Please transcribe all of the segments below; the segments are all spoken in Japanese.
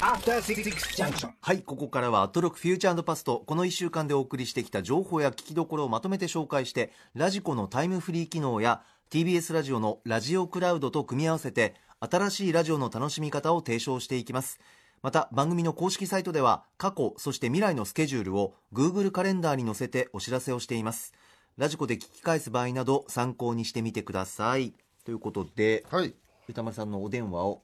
After Six Junction. はい、ここからはアットロックフューチャーパスト。この1週間でお送りしてきた情報や聞きどころをまとめて紹介して、ラジコのタイムフリー機能や TBS ラジオのラジオクラウドと組み合わせて、新しいラジオの楽しみ方を提唱していきます。また、番組の公式サイトでは、過去、そして未来のスケジュールを Google カレンダーに載せてお知らせをしています。ラジコで聞き返す場合など参考にしてみてください。ということで、はい。歌丸さんのお電話を、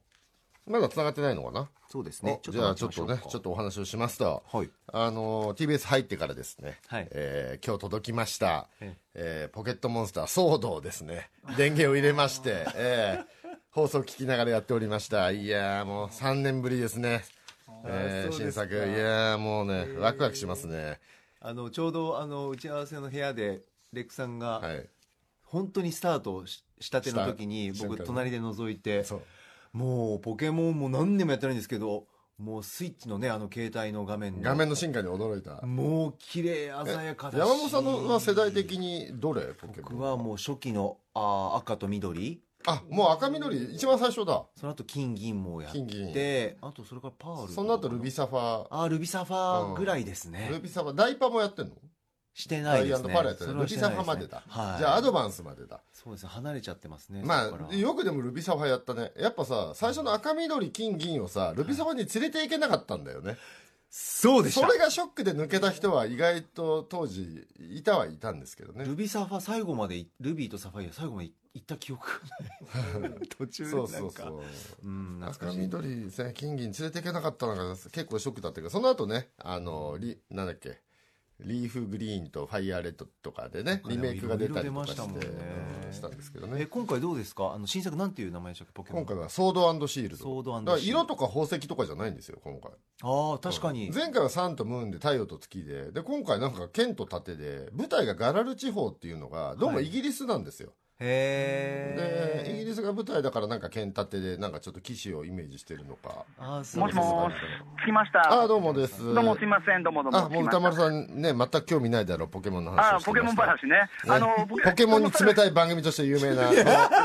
まだ繋がってないのかな？そうですね。おじゃあちょっとね、ちょっとお話をしますと、はいあの、TBS 入ってからですね、はいえー今日届きました、ええーポケットモンスター騒動ですね。電源を入れまして、えー放送聞きながらやっておりました。いやーもう3年ぶりですね。えー新作。いやーもうね、ワクワクしますね。あのちょうどあの打ち合わせの部屋でレックさんが、はい。本当にスタートししたての時に僕隣で覗いてそう。もうポケモンも何年もやってないんですけどもうスイッチのねあの携帯の画面の。画面の進化に驚いた。もう綺麗鮮やかだし。山本さんのは世代的にどれポケモン僕はもう初期のあー赤と緑。あ、もう赤緑、一番最初だ。その後金銀もやっ金銀。てあとそれからパール。その後ルビサファあールビサファーぐらいですね、ルビサファダイパもやってんの？してないですね。パラやってそれるルビサファまでだ、はい、じゃあアドバンスまでだ。そうですね。離れちゃってますねまあよくでもルビサファやったね。やっぱさ最初の赤緑金銀をさルビサファに連れていけなかったんだよね。そうでした。それがショックで抜けた人は意外と当時いたはいたんですけどね。ルビサファ最後までいルビーとサファイア最後まで行った記憶が。な い途中でそなんか。うそうそう。うん懐赤かしい。緑金銀連れていけなかったのが結構ショックだったけどその後ねあのリなんだっけ？リーフグリーンとファイヤーレッドとかでねリメイクが出たりとかしてねうんしたんですけどえね今回どうですか？あの新作なんていう名前でしたっけ？ポケモン。今回はソードシールド。ソードシールド。色とか宝石とかじゃないんですよ今回。ああ確かに、前回はサンとムーンで太陽と月でで今回なんか剣と盾で舞台がガラル地方っていうのがどうもイギリスなんですよ、へえでイギリスが舞台だからなんか剣盾でなんかちょっと騎士をイメージしてるのかあーそうもしもし、着きました。ああどうもですどうもすいません、どうもどうも。あもう歌丸さんね全く興味ないだろうポケモンの話あをしてましたポケモン話ね。あの、ポケモンに冷たい番組として有名な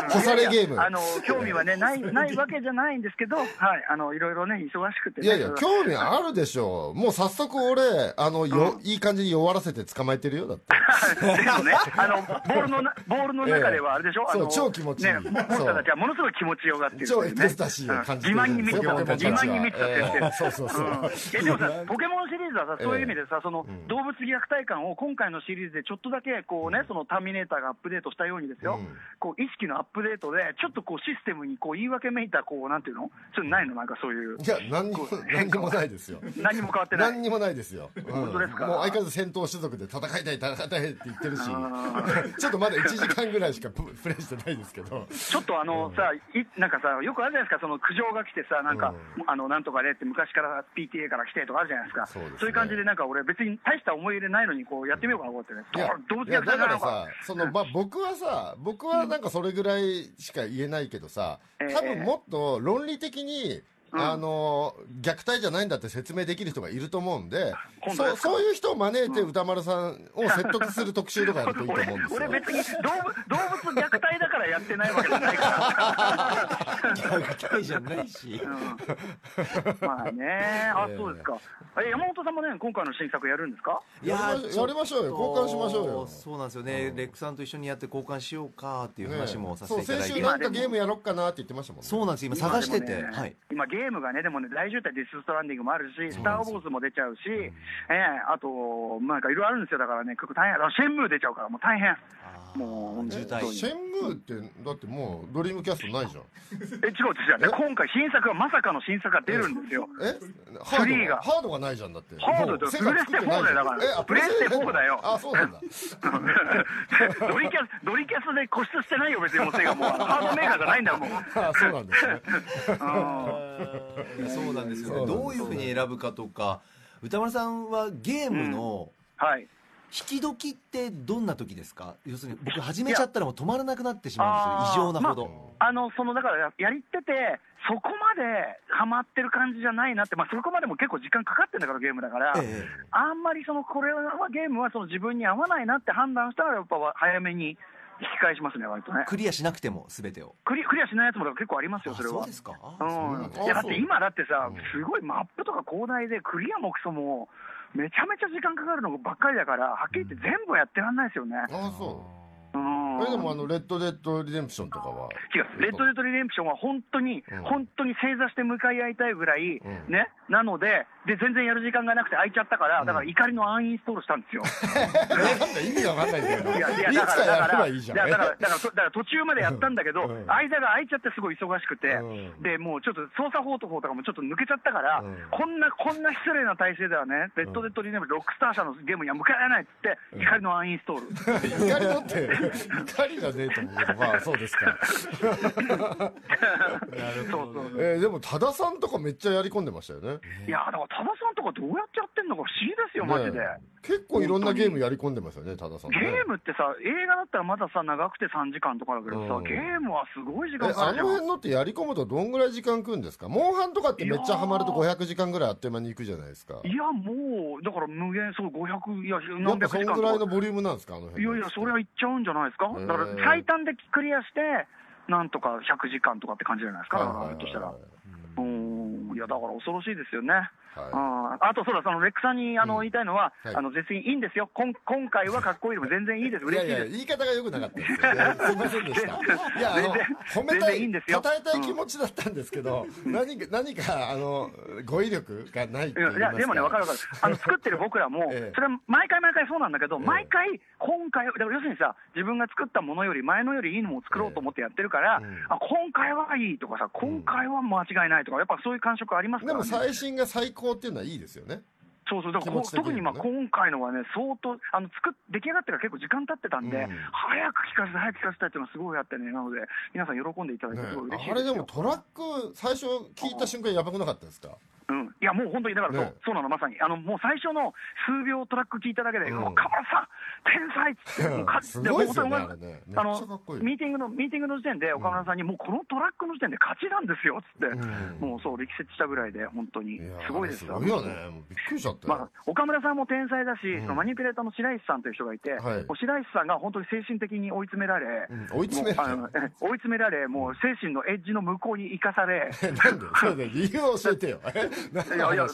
干されゲームあの、興味はね、ない、ないわけじゃないんですけど、はい、あの、いろいろね、忙しくてね。いやいや、興味あるでしょう。もう早速俺、あの、よ、いい感じに弱らせて捕まえてるよ、だって。でもね、あの、ボールのな、ボールの中ではあれでしょ、う超気持ちいい。ね、モンスターたちはものすごい気持ちよがってる。超エクスタシーを感じて自慢に満ちた、自慢に満ちたってそうそうそう。うん。えでもさ、ポケモンシリーズはさ、そういう意味でさ、そのうん。動物虐待感を今回のシリーズでちょっとだけこうね、そのターミネーターがアップデートしたようにですよ、うん。こう意識のアップデートで、ちょっとこうシステムにこう言い訳めいた、こうなんていうの、そういうのないの、なんかそういう、いや、何にも、何にもないですよ。何も変わってない。何にもないですよ。うん。本当ですか？もう相変わらず戦闘種族で戦いたい、戦いたいって言ってるし。あ、ちょっとまだ1時間ぐらいしかプ プレイしてないですけど。ちょっとあのさ、いなんかさ、よくあるじゃないですか、その苦情が来てさ、なんか、あのなんとかねって、昔から PTA から来てとかあるじゃないですか、そういう感じで、なんか俺、別に大した思い入れないのに、こうやってみようかな、こうやってね、ど動物いや虐だからさそのまあ、僕はさ、僕はなんかそれぐらいしか言えないけどさ、ええ。多分もっと論理的に、うんあの虐待じゃないんだって説明できる人がいると思うんで、そうそう。いう人を招いて歌丸さんを説得する特集とかやるといいと思うんです俺、よ。俺 別に動物動物虐待だからやってないわけじゃないから。虐待じゃないし。うん。まあね、あ、そうですか。え、山本さんもね、今回の新作やるんですか？いやーやりましょうよ。交換しましょうよ。そうなんですよね、レックさんと一緒にやって交換しようかっていう話もさせそうていただいて、先週なんかゲームやろっかなって言ってましたもんね。そうなんですよ。今探してて、今でもねはい。今、ゲームがね、でもね、大渋滞、ディス・ストランディングもあるし、スター・ウォーズも出ちゃうし、ええあと、なんかいろいろあるんですよ、だからね、結構大変、あシェンムー出ちゃうから、もう大変。もう渋滞シェンムーってだってもうドリームキャストないじゃん。え、違う違う、で今回、新作が、まさかの新作が出るんですよ。え？ハースリーがドがハードがないじゃんだって。ハードプレステ4だよだからプレステ4だよあそうなんだ。ドリキャス、ドリキャスで固執してないよ、別にもう、セガもう。ハードメーカーじゃないんだもん。あそうなんです ね。そうなんですよねどういうふうに選ぶかとか歌丸さんはゲームのはい。引き時ってどんな時ですか？要するに僕始めちゃったらもう止まらなくなってしまうんですよ異常なほど、あの、その、だからや、やりってて、そこまでハマってる感じじゃないなって、まあ、そこまでも結構時間かかってんだから、ゲームだから。ええあんまりその、これはゲームはその自分に合わないなって判断したら、やっぱ早めに引き返しますね、割とね。クリアしなくても全てを。クリクリアしないやつも結構ありますよ、それは。あそうで。すか？うん、いやだって今だってさ、すごいマップとか広大で、クリアもクソも、めちゃめちゃ時間かかるのばっかりだから、はっきり言って全部やってらんないですよね。ああそううん、えでもあのレッドデッドリデンプションとかは。違う、レッド・デッド・リデンプションは本当に、うん。本当に正座して向かい合いたいぐらい、うん。ね、なのでで、全然やる時間がなくて空いちゃったから、だから怒りのアンインストールしたんですよ。なんだ意味がわかんないんだよ。いやいやいつかだから、だから、ばいいじゃん。だから、だから、だから途中までやったんだけど、うん。間が空いちゃってすごい忙しくて、うん。で、もうちょっと操作方法とかもちょっと抜けちゃったから、うん。こんな、こんな失礼な体制ではね、レッド・デッド・リデンプション、ロックスター社のゲームには向かえないっつって、怒りのアンインストール。怒りのって怒りじゃねえと思うけどまあそうですか。そうそうえーでも多田さんとかめっちゃやり込んでましたよね。いや、だから、多田さんとかどうやってやってんのか不思議ですよ、マジで。ね結構いろんなゲームやり込んでますよね多田さんね。ゲームってさ、映画だったらまださ、長くて3時間とかだけどさ、うん。ゲームはすごい時え間かかるじゃん。あの辺のってやり込むとどんぐらい時間食うんですか？モンハンとかってめっちゃハマるといや500時間ぐらいあっという間に行くじゃないですか。いや、もう、だから無限、そう、500、いや、やっ何百ぱそんぐ時間とか。らいのボリュームなんですかあの辺いやいや、それはいっちゃうんじゃないですか？だから、最短でクリアして、なんとか100時間とかって感じじゃないですか、だから、ひょっとしたら。いや、だから恐ろしいですよね。いはい。あと、そうだ、そのレックさんにあの、うん。言いたいのは、はい。あの絶にいいんですよ、こん今回はかっこいいでも全然いいです、いやいや、嬉しいです。言い方が良くなかったですよ。いやすいませんでした。いや、あの、褒めたい、いいんですよ。称えたい気持ちだったんですけど、何か、何か、あの、語彙力がないい言いやでもね、分かる分かる、あの作ってる僕らも、ええ。それは毎回毎回そうなんだけど、ええ。毎回、今回、だから要するにさ、自分が作ったものより、前のよりいいのを作ろうと思ってやってるから、ええうん。あ今回はいいとかさ、今回は間違いないとか、やっぱそういう感触ありますから、でもね、最新が最高っていうのはいいですよね。そうそう、だから特にまあ今回のはね、相当、あの作っ出来上がってから結構時間経ってたんで、うん。早く聞かせて、早く聞かせたいっていうのはすごいあってね、なので、皆さん喜んでいただいねて、すごい嬉しいあれですよ。でもトラック、最初聞いた瞬間やばくなかったですか？うん、いや、もう本当に、だからそう,、ねそうなの、まさに、あのもう最初の数秒トラック聞いただけで、うん。村さん、天才っつって、もうかすごいですよね、でもあれね。めっちゃあの。ミーティングのミーティングの時点で、岡村さんに、もうこのトラックの時点で勝ちなんですよっつって、うん。もうそう、力説したぐらいで、本当に。すごいですよ。ね。びっくりしちゃったよ。まあ、岡村さんも天才だし、うん。そのマニピュレーターの白石さんという人がいて、はい白石さんが本当に精神的に追い詰められ、うん追い詰められ。追い詰められ、もう精神のエッジの向こうに生かされ、なんで理由を教えてよ。いやいや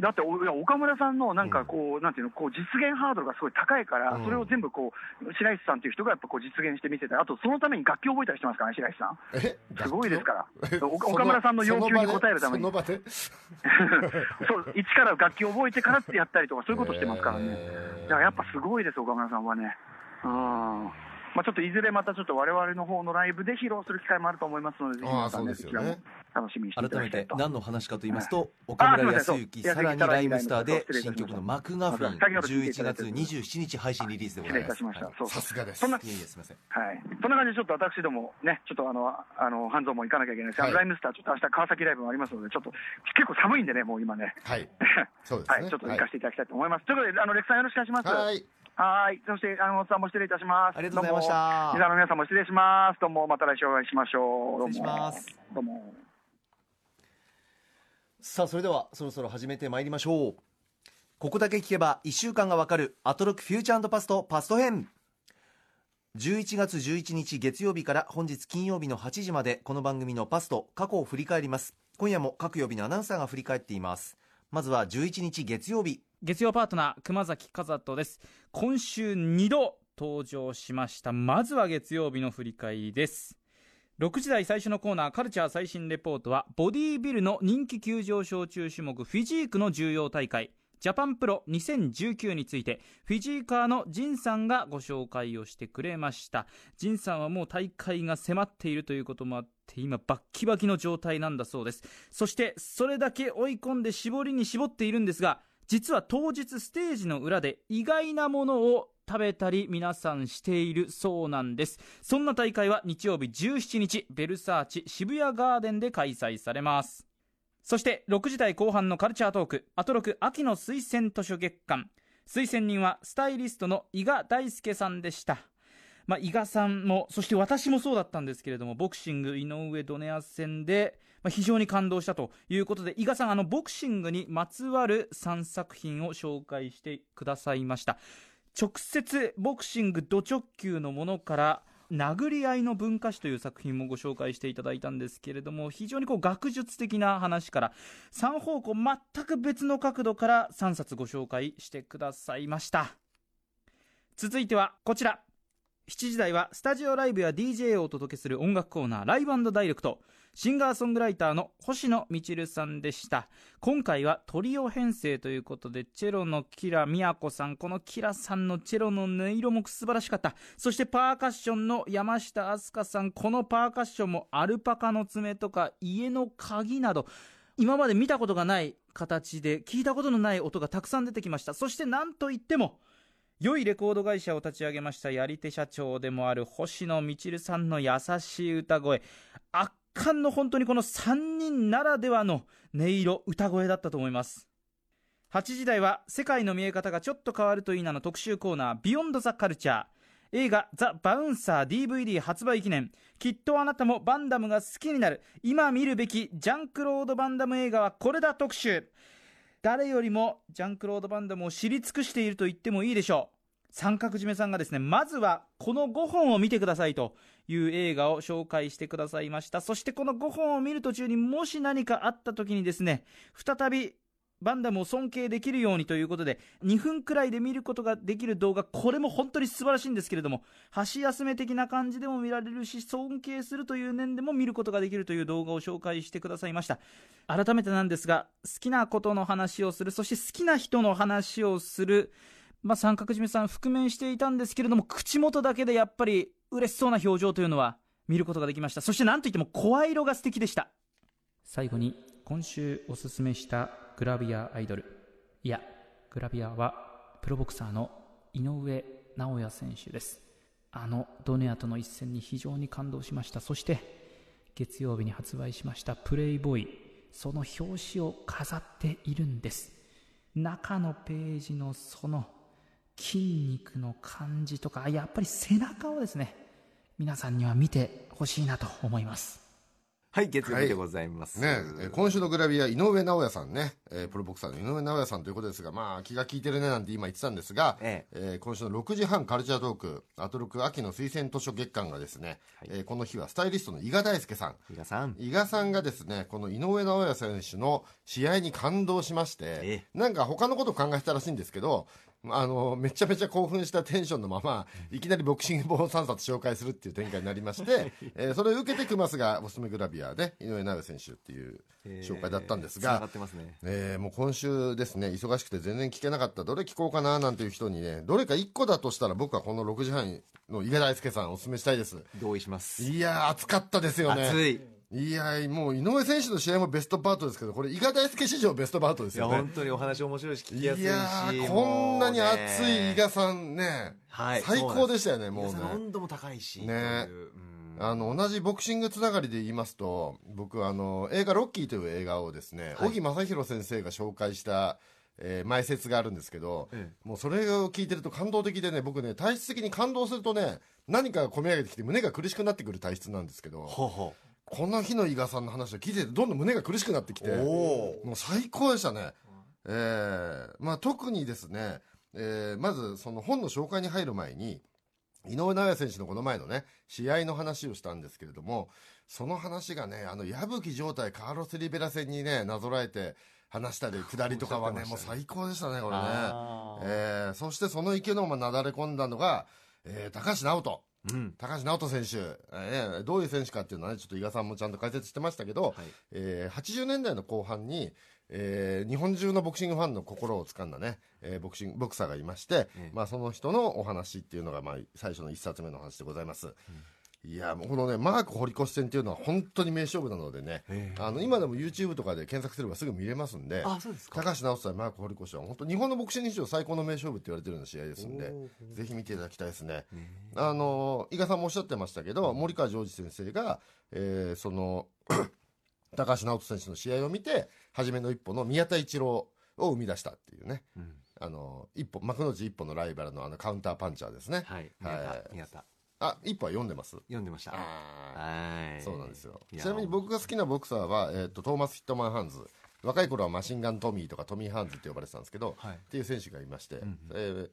だっておいや岡村さんのなんかこう、なんていうの、こう実現ハードルがすごい高いから、うん。それを全部こう、白石さんっていう人がやっぱこう実現してみせた、あとそのために楽器を覚えたりしてますからね、白石さん。え？すごいですから。岡村さんの要求に応えるために。そ そう、一から楽器を覚えてからってやったりとか、そういうことしてますからね。へー。だからやっぱすごいです、岡村さんはね。うん。まあちょっといずれまたちょっと我々の方のライブで披露する機会もあると思いますので、ぜひああ皆さんね、そちらも楽しみにしていた改めだきたいと。て何の話かと言いますと岡村康之あさらにライムスターで新曲のマクガフィン先ほど聞いてい11ただいて月27日配信リリースでございますたしました。はいそうそうさすがですそんな、いえいえすみませんはい。そんな感じでちょっと私どもね、ちょっとあの、あの、半蔵も行かなきゃいけないです。あのはいライムスター、ちょっと明日川崎ライブもありますので、ちょっと結構寒いんでね、もう今ね。はい。そうですね。はい、ちょっと行かせていただきたいと思います。ということで、あの、レクさんよろしくお願いします。はい。はい。そして、あの、さんも失礼いたします。ありがとうございましたどうもリスナーの皆さんも失礼します。どうも、また来週お会いしましょう。どうも失礼します。どうも。さあそれではそろそろ始めてまいりましょうここだけ聞けば1週間がわかるアトロックフューチャーパストパスト編11月11日月曜日から本日金曜日の8時までこの番組のパスト過去を振り返ります今夜も各曜日のアナウンサーが振り返っていますまずは11日月曜日月曜パートナー熊崎和人です。今週2度登場しました。まずは月曜日の振り返りです。6時台最初のコーナーカルチャー最新レポートはボディービルの人気急上昇中種目フィジークの重要大会ジャパンプロ2019についてフィジーカーのジンさんがご紹介をしてくれました。ジンさんはもう大会が迫っているということもあって今バッキバキの状態なんだそうです。そしてそれだけ追い込んで絞りに絞っているんですが実は当日ステージの裏で意外なものを食べたり皆さんしているそうなんです。そんな大会は日曜日17日ベルサーチ渋谷ガーデンで開催されます。そして6時台後半のカルチャートークアトロク秋の推薦図書月間。推薦人はスタイリストの伊賀大輔さんでした。まあ、伊賀さんもそして私もそうだったんですけれどもボクシング井上ドネア戦で、まあ、非常に感動したということで伊賀さんあのボクシングにまつわる3作品を紹介してくださいました直接ボクシングド直球のものから殴り合いの文化史という作品もご紹介していただいたんですけれども、非常にこう学術的な話から、3方向全く別の角度から3冊ご紹介してくださいました。続いてはこちら。7時台はスタジオライブや DJ をお届けする音楽コーナーライブダイレクト。シンガーソングライターの星野みちるさんでした。今回はトリオ編成ということで、チェロのキラミヤコさん、このキラさんのチェロの音色も素晴らしかった。そしてパーカッションの山下飛鳥さん、このパーカッションもアルパカの爪とか家の鍵など、今まで見たことがない形で聞いたことのない音がたくさん出てきました。そして何といっても、良いレコード会社を立ち上げましたやり手社長でもある星野みちるさんの優しい歌声。圧巻の本当にこの3人ならではの音色、歌声だったと思います。8時台は世界の見え方がちょっと変わるといいなの特集コーナービヨンドザカルチャー。映画ザ・バウンサー DVD 発売記念。きっとあなたもバンダムが好きになる。今見るべきジャンクロード・バンダム映画はこれだ特集。誰よりもジャンクロード・バンダムを知り尽くしていると言ってもいいでしょう。三角締めさんがですね、まずはこの5本を見てくださいという映画を紹介してくださいました。そしてこの5本を見る途中にもし何かあった時にですね、再びバンダムを尊敬できるようにということで、2分くらいで見ることができる動画、これも本当に素晴らしいんですけれども、箸休め的な感じでも見られるし、尊敬するという念でも見ることができるという動画を紹介してくださいました。改めてなんですが、好きなことの話をする、そして好きな人の話をする、まあ、三角締めさん覆面していたんですけれども、口元だけでやっぱり嬉しそうな表情というのは見ることができました。そして何といっても声色が素敵でした。最後に、今週おすすめしたグラビアアイドル。いやグラビアはプロボクサーの井上尚弥選手です。あのドネアとの一戦に非常に感動しました。そして月曜日に発売しましたプレイボーイ。その表紙を飾っているんです。中のページのその筋肉の感じとかやっぱり背中をですね皆さんには見てほしいなと思いますはい、月曜日でございます。はい、ね、今週のグラビア、井上尚弥さんね、えー、プロボクサーの井上尚弥さんということですが、まあ、気が利いてるねなんて今言ってたんですが、えええー、今週の6時半カルチャートーク、アトロク秋の推薦図書月間がですね、はい、えー、この日はスタイリストの伊賀大輔さん。伊賀さん。伊賀さんがですね、この井上尚弥選手の試合に感動しまして、なんか他のことを考えてたらしいんですけど、あのめちゃめちゃ興奮したテンションのままいきなりボクシング本3冊紹介するっていう展開になりまして、えー、それを受けてクマスがおすすめグラビアで井上尚弥選手っていう紹介だったんですが、えー、もう今週ですね忙しくて全然聞けなかった。どれ聞こうかななんていう人にねどれか1個だとしたら僕はこの6時半の井大輔さんおすすめしたいです。同意します。いや熱かったですよね。熱いいやもう井上選手の試合もベストパートですけどこれ伊賀大輔史上ベストパートですよね。本当にお話面白いし聞きやすいしいやこんなに熱い伊賀さんね、はい、最高でしたよねもうね。温度も高いしね。あの同じボクシングつながりで言いますと僕あの映画「ロッキー」という映画をですね小、はい、木正弘先生が紹介したえー、前説があるんですけど、ええ、もうそれを聞いてると感動的でね僕ね体質的に感動するとね何かが込み上げてきて胸が苦しくなってくる体質なんですけどこの日の伊賀さんの話を聞いててどんどん胸が苦しくなってきてもう最高でしたね、えーまあ、特にですね、えー、まずその本の紹介に入る前に井上尚弥選手のこの前のね試合の話をしたんですけれどもその話がねあの矢吹状態カーロス・リベラ戦にねなぞらえて話したり下りとかはねもう最高でしたねこれね、えー、そしてその池のままなだれ込んだのが、えー、高橋直人うん、高橋直人選手、えー、どういう選手かっていうのはね、ちょっと伊賀さんもちゃんと解説してましたけど、はい、えー、80年代の後半に、えー、日本中のボクシングファンの心をつかんだね、えー、ボクシングボクサーがいまして、えまあ、その人のお話っていうのが、まあ、最初の一冊目の話でございます。うんいやもうこのねマーク堀越戦っていうのは本当に名勝負なのでねあの今でも YouTube とかで検索すればすぐ見れますんで高橋直人対マーク堀越は本当日本のボクシング史上最高の名勝負って言われてるような試合ですんでぜひ見ていただきたいですね。あの伊賀さんもおっしゃってましたけど森川ジョージ先生が、えー、その 高橋直人選手の試合を見て初めの一歩の宮田一郎を生み出したっていうね、うん、あの一歩幕の内一歩のライバルのあのカウンターパンチャーですね。はい、はい、宮田あ一歩は読んでます？読んでました。はい。そうなんですよ。ちなみに僕が好きなボクサーは、えーと、トーマス・ヒットマン・ハンズ。若い頃はマシンガントミーとかトミー・ハンズって呼ばれてたんですけど、はい、っていう選手がいまして、うん、えー、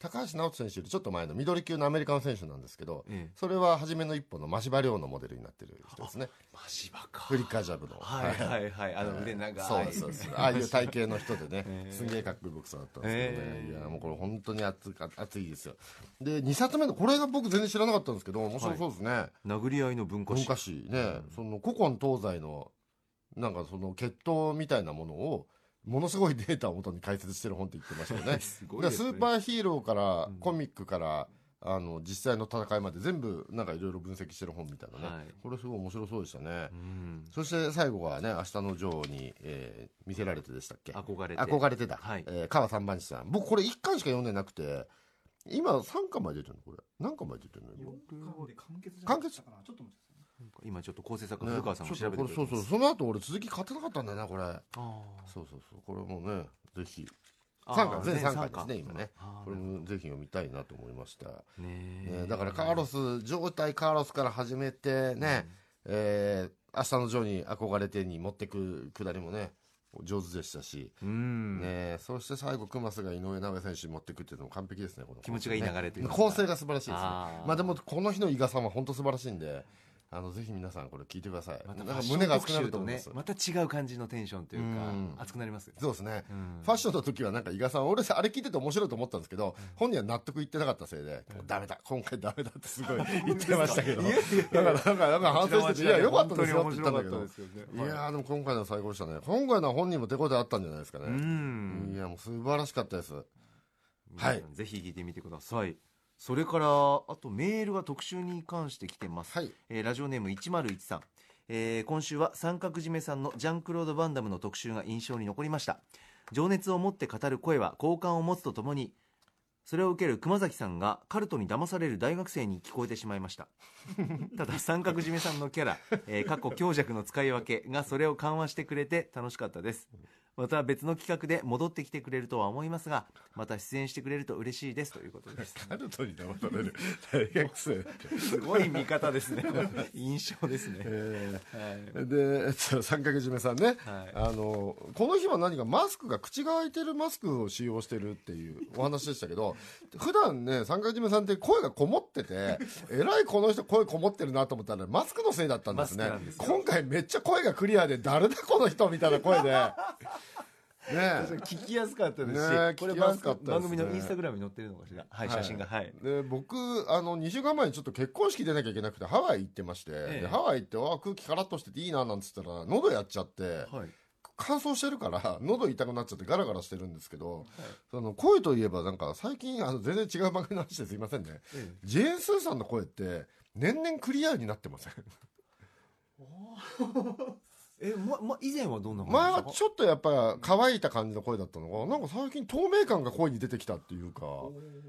高橋直人選手よりちょっと前の緑級のアメリカの選手なんですけど、ええ。それは初めの一歩の真柴亮のモデルになってる人ですね。マジバカフリッカージャブの。はいはいはい。あの腕長い。そうですそう。ですああいう体型の人でね、ええ。すんげえかっこいいボクサーだったんですけどね、ええ。いやもうこれ本当に熱か熱いですよ。で2冊目のこれが僕全然知らなかったんですけど面白そうですね、殴り合いの文化史。文化史。ね、その古今東西のなんかその血統みたいなものをものすごいデータをもとに解説してる本って言ってましたよね。すごいね。スーパーヒーローから、コミックからあの実際の戦いまで全部なんかいろいろ分析してる本みたいなね、はい。これすごい面白そうでしたね、うん。そして最後はね「明日のジョーに」えー見せられてでしたっけ？憧れて。憧れてだ、はい。えー川三番地さん。僕これ1巻しか読んでなくて今3巻まで出てるの？これ。何巻まで出てるの？今完結じゃなかったかな？ちょっと待って今ちょっと構成作ね家古川さんも調べてくれてちょっとこれそうそうその後俺続き買ってなかったんだよなこれ。あそうそうそう。これもねぜひ。あ3巻全3全三巻巻ですね今ね。これもぜひ読みたいなと思いました、ねだからカーロス状態カーロスから始めてね、えー明日のジョーに憧れてに持ってくくだりもね上手でしたし、うん。ね、そして最後クマスが井上尚弥選手に持ってくっていうのも完璧ですねこの気持ちがいい流れというか。構成が素晴らしいですね。まあでもこの日の伊賀さんは本当素晴らしいんであのぜひ皆さんこれ聞いてください、また胸が熱くなるとねまた違う感じのテンションというかうん。熱くなりますよそうですね、うんファッションの時はなんか伊賀さん俺さあれ聞いてて面白いと思ったんですけど、本人は納得いってなかったせいで、ダメだ今回ダメだってすごい言ってましたけど。だからなんかなんか反省してていや良かったですよって言ったんだけどいやーでも今回のは最高でしたね今回のは本人も手応えあったんじゃないですかね、うんいやもう素晴らしかったですはいぜひ聞いてみてくださいそれからあとメールが特集に関して来てます、はい。えーラジオネーム1013、えー今週は三角締めさんのジャンクロード・バンダムの特集が印象に残りました。情熱を持って語る声は好感を持つとともにそれを受ける熊崎さんがカルトに騙される大学生に聞こえてしまいました。ただ三角締めさんのキャラ、えー、過去強弱の使い分けがそれを緩和してくれて楽しかったですまた別の企画で戻ってきてくれるとは思いますがまた出演してくれると嬉しいですということです。カルトに騙される。大学生すごい見方ですね。印象ですね、えはい。ーで、えっと、三角締めさんね、はい。あのこの日は何かマスクが口が開いてるマスクを使用してるっていうお話でしたけど普段ね三角締めさんって声がこもっててえらいこの人声こもってるなと思ったらマスクのせいだったんですね。今回めっちゃ声がクリアで誰だこの人みたいな声でね聞きやすかったですし、ねこれ番組のインスタグラムに載ってるのかしらはい、写真がはい。で僕あの2週間前にちょっと結婚式出なきゃいけなくてハワイ行ってまして、ええ。でハワイ行ってあ空気カラッとしてていいななんつったら喉やっちゃって、はい。乾燥してるから 喉痛くなっちゃってガラガラしてるんですけど、その声といえばなんか最近あの全然違う番組の話ですいませんね、え。ジェーン・スーさんの声って年々クリアになってません？えまま以前はどんな感じ前はちょっとやっぱ乾いた感じの声だったのがなんか最近透明感が声に出てきたっていうか。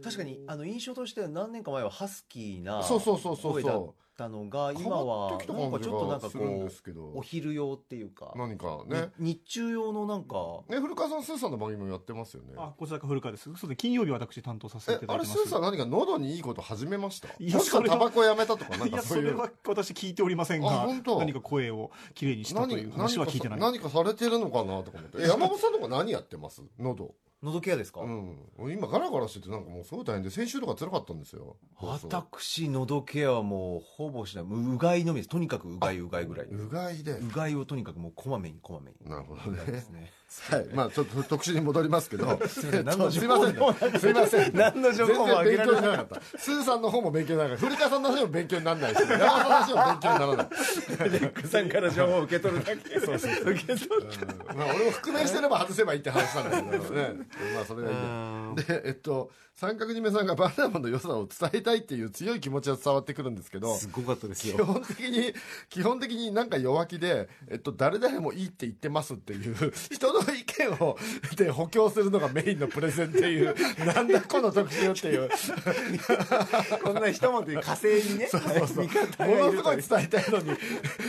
確かにあの印象としては何年か前はハスキーなそうそうそうそう声だたのがう今は変なんかちょっとなんかこですけど。うお昼用っていうか、何かね。に日中用のなんかね古川さんスーさんの番組もやってますよね。あ、こちらが古川です。そうですね、金曜日私担当させていえあれスただいてます。ーさん何か喉にいいこと始めました？いやそれはタバコやめたとかなんいや、かそいう。そうれは私聞いておりませんが何か声をきれいにしたという話は聞いてない。何か何かされてるのかなとか思って。え山本さんとか何やってます？喉喉ケアですか、うん。今ガラガラしててなんかもうすごい大変で先週とか辛かったんですよ。私喉ケアはもうほぼしない。うがいのみです。とにかくうがいうがいぐらいうがいで。うがいをとにかくもうこまめにこまめに。なるほどね。ですねはい。まあちょっと特集に戻りますけど。すいません。す情報いません。ねすいません。何の情報も勉強にならなかった。スーさんの方も勉強にならない古川さんの話も勉強にならないし山本さんの話も勉強にならない。レックさんから情報を受け取るだけ。そうそう受け取るう。んまあ俺も覆面してれば外せばいいって話なんだけど。ねまあそれがいいでえっと三角締めさんがバナナの良さを伝えたいっていう強い気持ちは伝わってくるんですけどすごかったです基よ本的に基本的になんか弱気で、えっと、誰々もいいって言ってますっていう人の意見をで補強するのがメインのプレゼンっていう なんだこの特集っていう。こんな一文という火星にね。そうそうそう。ものすごい伝えたいのに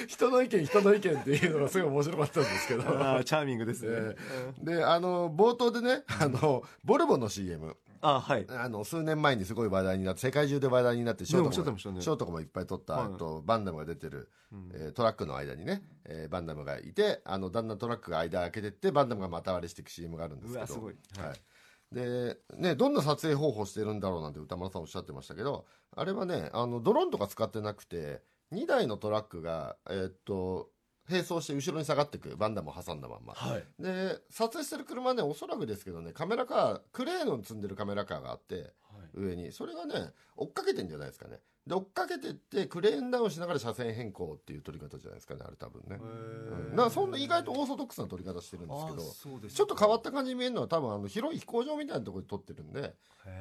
人の意見人の意見っていうのがすごい面白かったんですけど。チャーミングですね、えー。であの冒頭でねあのボルボの CM あはい。あの数年前にすごい話題になって世界中で話題になって賞とねおっしゃってかもね。賞とかもいっぱい取った、はい。あとバンダムが出てる、えートラックの間にね、えーバンダムがいてあのだんだんトラックが間開けてってバンダムが股割りしていく CM があるんですけど。うわすごい。はい。で、ね、どんな撮影方法してるんだろうなんて歌丸さんおっしゃってましたけど、あれはね、あの、ドローンとか使ってなくて、2台のトラックが、えーっと、並走して後ろに下がっていく、バンダムを挟んだまんま。はいで、撮影してる車ね、おそらくですけどね、カメラカー、クレーンを積んでるカメラカーがあって、上に。それがね、追っかけてんじゃないですかね。で、追っかけてって、クレーンダウンしながら車線変更っていう撮り方じゃないですかね、あれ多分ね。うん。だそんな意外とオーソドックスな撮り方してるんですけど、ちょっと変わった感じに見えるのは多分あの広い飛行場みたいなところで撮ってるんで、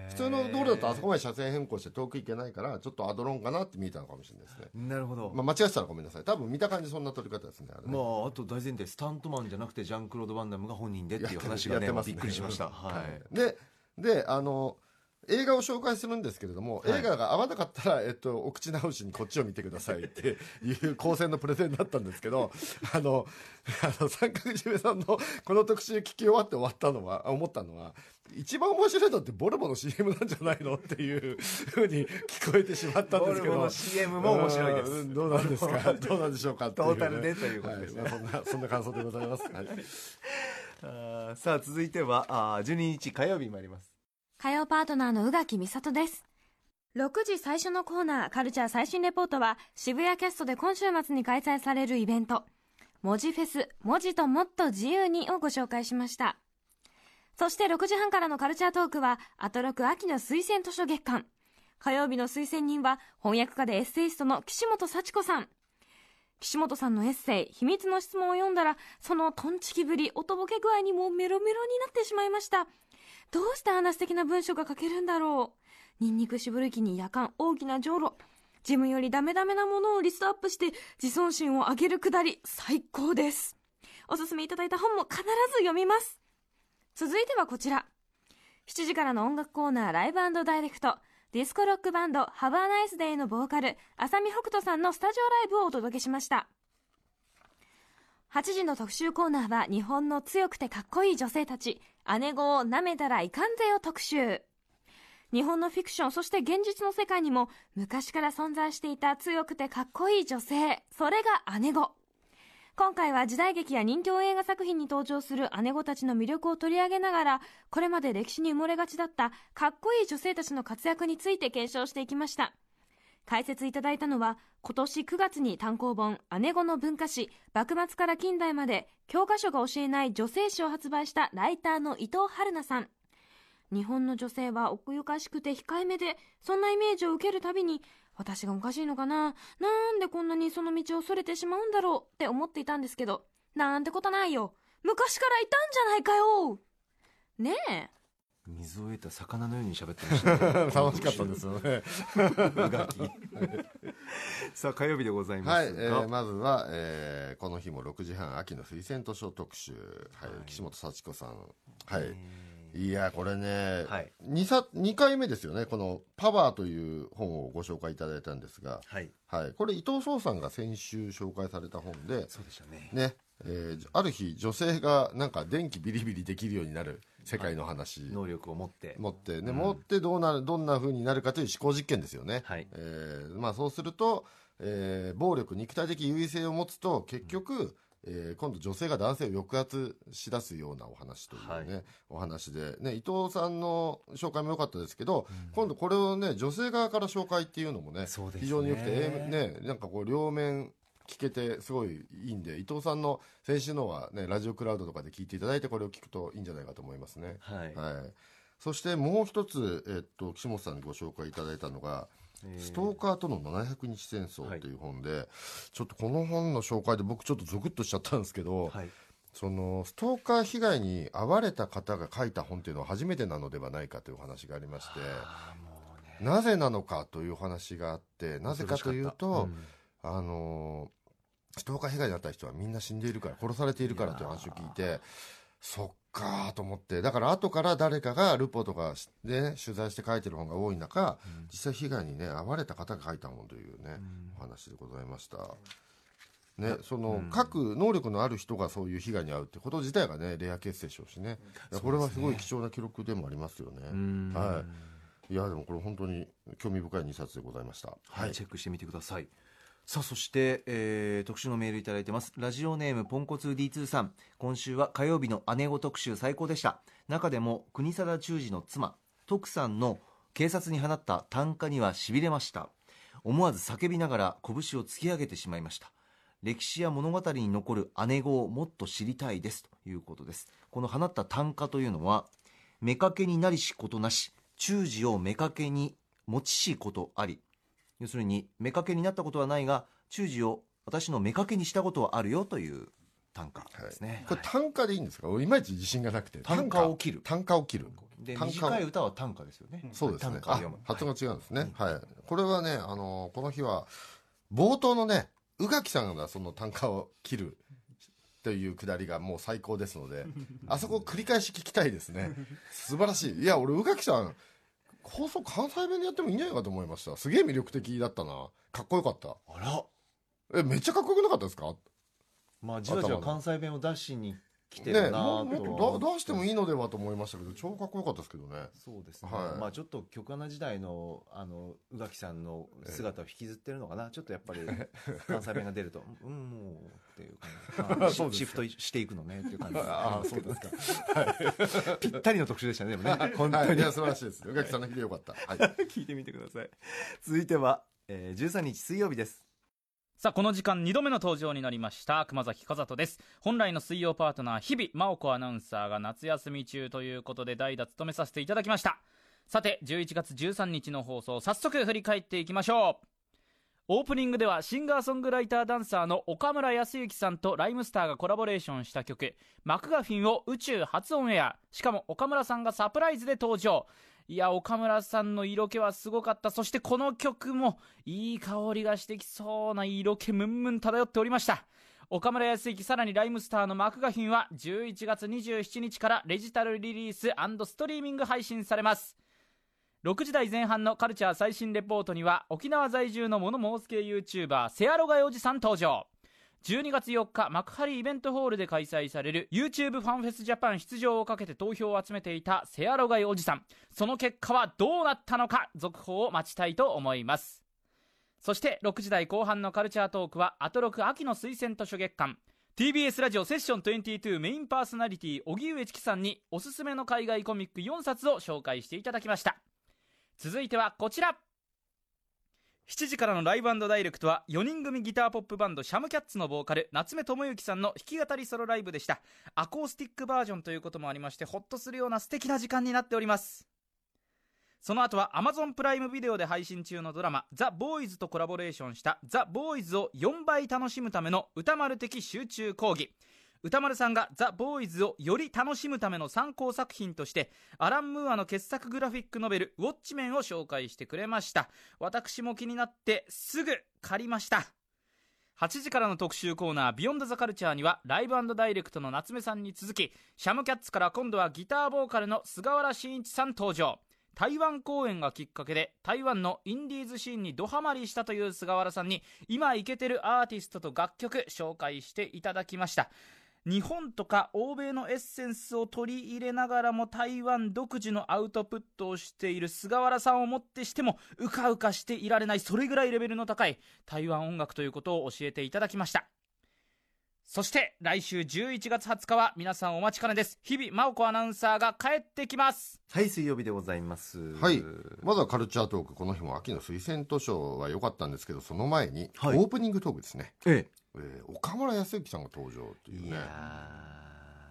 普通の道路だとあそこまで車線変更して遠く行けないから、ちょっとアドロンかなって見えたのかもしれないですね。なるほど、まあ間違ってたらごめんなさい。多分見た感じそんな撮り方ですね、あれね。まあ、あと大前提スタントマンじゃなくてジャンクロード・バンダムが本人でっていう話がねやってますびっくりしました、うんはい。で、で、あの、映画を紹介するんですけれども、はい。映画が合わなかったら、えっと、お口直しにこっちを見てくださいっていう 高専のプレゼンだったんですけど、あの、あの、三角締めさんのこの特集聞き終わって終わったのは、思ったのは、一番面白いのってボルボの CM なんじゃないのっていうふうに聞こえてしまったんですけど。ボルボの CM も面白いです。うんどうなんですか？どうなんでしょうかね。トータルでということですね。はい。まあそんな、そんな感想でございます。はい。あーさあ続いてはあー12日火曜日に参ります火曜パートナーの宇垣美里です。6時最初のコーナー、カルチャー最新レポートは、渋谷キャストで今週末に開催されるイベント、文字フェス、文字ともっと自由にをご紹介しました。そして6時半からのカルチャートークは、アトロク秋の推薦図書月間。火曜日の推薦人は、翻訳家でエッセイストの岸本幸子さん。岸本さんのエッセイ、秘密の質問を読んだら、そのトンチキぶり、おとぼけ具合にもメロメロになってしまいました。どうしてあんな素敵な文章が書けるんだろう。ニンニクしぶる気に夜間大きなじょうろ。自分よりダメダメなものをリストアップして自尊心を上げるくだり、最高です。おすすめいただいた本も必ず読みます。続いてはこちら。7時からの音楽コーナーライブダイレクト。ディスコロックバンド、ハバーナイスデイのボーカル、浅見北斗さんのスタジオライブをお届けしました。8時の特集コーナーは日本の強くてかっこいい女性たち、姉子を舐めたらいかんぜよ特集。日本のフィクション、そして現実の世界にも昔から存在していた強くてかっこいい女性、それが姉子。今回は時代劇や人気映画作品に登場する姉子たちの魅力を取り上げながら、これまで歴史に埋もれがちだったかっこいい女性たちの活躍について検証していきました。解説いただいたのは今年9月に単行本「姉子の文化史幕末から近代まで教科書が教えない女性誌」を発売したライターの伊藤春菜さん。日本の女性は奥ゆかしくて控えめでそんなイメージを受けるたびに私がおかしいのかななんでこんなにその道をそれてしまうんだろうって思っていたんですけどなんてことないよ。昔からいたんじゃないかよ。ねえ。水を得た魚のように喋ってましたね。楽しかったですよね。さあ火曜日でございますはい、が、えーまずは、えーこの日も6時半秋の推薦図書特集、はい岸本幸子さん。はい、いやこれね、はい。二さ2回目ですよね。この「パワー」という本をご紹介いただいたんですが、はい。はい、これ伊藤壮さんが先週紹介された本でそうでしたね。ねえーある日女性がなんか電気ビリビリできるようになる世界の話、能力を持って。持って、ね持ってどうなるどんな風になるかという思考実験ですよね。はい。えーまあ、そうすると、えー暴力肉体的優位性を持つと結局、えー今度女性が男性を抑圧しだすようなお話というね、はい。お話で、ね、伊藤さんの紹介も良かったですけど、今度これをね女性側から紹介っていうのもねね。非常に良くて、えーね、なんかこう両面聞けてすごいいいんで伊藤さんの先週のはねラジオクラウドとかで聞いていただいてこれを聞くといいんじゃないかと思いますね。はい、はい、そしてもう一つ、えっと、岸本さんにご紹介いただいたのが「ストーカーとの700日戦争」という本で、ちょっとこの本の紹介で僕ちょっとゾクッとしちゃったんですけど、はい。そのストーカー被害に遭われた方が書いた本っていうのは初めてなのではないかというお話がありましてなぜなのかというお話があってなぜかというと、うん。あのストーカー被害に遭った人はみんな死んでいるから殺されているからという話を聞いてそっかーと思ってだから後から誰かがルポとかで、ね、取材して書いてる本が多い中、実際被害にね遭われた方が書いた本というね、お話でございました。ね、その、各能力のある人がそういう被害に遭うってこと自体がねレアケースでしょうしね。これはすごい貴重な記録でもありますよね。ん。はい。いやでもこれ本当に興味深い2冊でございました。はい、チェックしてみてくださいさあそして、えー特集のメールいただいてます。ラジオネームポンコツ D2 さん。今週は火曜日の姉御特集最高でした。中でも国定忠治の妻徳さんの警察に放った短歌にはしびれました。思わず叫びながら拳を突き上げてしまいました。歴史や物語に残る姉御をもっと知りたいです。ということです。この放った短歌というのは妾になりしことなし忠治を妾に持ちしことあり要するに妾になったことはないが忠治を私の妾にしたことはあるよという短歌ですね、これ単価でいいんですか？俺いまいち自信がなくて。単価を切る。単価を切る。で短い歌は短歌ですよね。そうですね。発音が違うんですね。はい、これはねあのこの日は冒頭のね宇垣さんがその単価を切るというくだりがもう最高ですのであそこを繰り返し聞きたいですね。素晴らしい。いや俺宇垣さん放送関西弁でやってもいいんじゃないかと思いました。すげえ魅力的だったな。かっこよかった。あら。えめっちゃかっこよくなかったですか？まあじわじわ関西弁を出しに来てねるなもと。もっとだ出してもいいのではと思いましたけど超かっこよかったですけどね。そうですね、はい。まあちょっと曲穴時代のあの宇垣さんの姿を引きずってるのかな。ちょっとやっぱり 関西弁が出るとうんもうっていう感じ、まシフトしていくのねっていう感じああそうですか。ぴったりの特集でしたねでもね。本当はい、素晴らしいです。宇垣さんの日でよかった。はい。聞いてみてください。続いては、えー、13日水曜日ですさあこの時間2度目の登場になりました熊崎和人です。本来の水曜パートナー日々真央子アナウンサーが夏休み中ということで代打務めさせていただきました。さて11月13日の放送早速振り返っていきましょう。オープニングではシンガーソングライターダンサーの岡村康之さんとライムスターがコラボレーションした曲「マクガフィン」を宇宙初オンエア。しかも岡村さんがサプライズで登場。いや岡村さんの色気はすごかった。そしてこの曲もいい香りがしてきそうな色気ムンムン漂っておりました。岡村康之さらにライムスターのマクガフィンは11月27日からデジタルリリースストリーミング配信されます。6時台前半のカルチャー最新レポートには沖縄在住の物申す系 YouTuber セアロガイおじさん登場。12月4日幕張イベントホールで開催される YouTube ファンフェスジャパン出場をかけて投票を集めていたセアロガイおじさん。その結果はどうなったのか続報を待ちたいと思います。そして6時台後半のカルチャートークはアトロク秋の推薦図書月間。TBS ラジオセッション22メインパーソナリティ荻上チキさんにおすすめの海外コミック4冊を紹介していただきました。続いてはこちら。7時からのライブダイレクトは4人組ギターポップバンドシャムキャッツのボーカル夏目智之さんの弾き語りソロライブでした。アコースティックバージョンということもありましてホッとするような素敵な時間になっております。その後は Amazon プライムビデオで配信中のドラマ「ザ・ボーイズとコラボレーションした「ザ・ボーイズを4倍楽しむための歌丸的集中講義。歌丸さんがザ・ボーイズをより楽しむための参考作品としてアラン・ムーアの傑作グラフィックノベル「ウォッチメン」を紹介してくれました。私も気になってすぐ借りました。8時からの特集コーナー「ビヨンドザカルチャーにはライブダイレクトの夏目さんに続きシャムキャッツから今度はギターボーカルの菅原慎一さん登場。台湾公演がきっかけで台湾のインディーズシーンにドハマりしたという菅原さんに今イケてるアーティストと楽曲紹介していただきました。日本とか欧米のエッセンスを取り入れながらも台湾独自のアウトプットをしている菅原さんをもってしてもうかうかしていられないそれぐらいレベルの高い台湾音楽ということを教えていただきました。そして来週11月20日は皆さんお待ちかねです。日々真央子アナウンサーが帰ってきます。はい水曜日でございます。はい。まずはカルチャートーク。この日も秋の推薦図書は良かったんですけどその前に、はい。オープニングトークですね、ええー岡村康之さんが登場っていうね。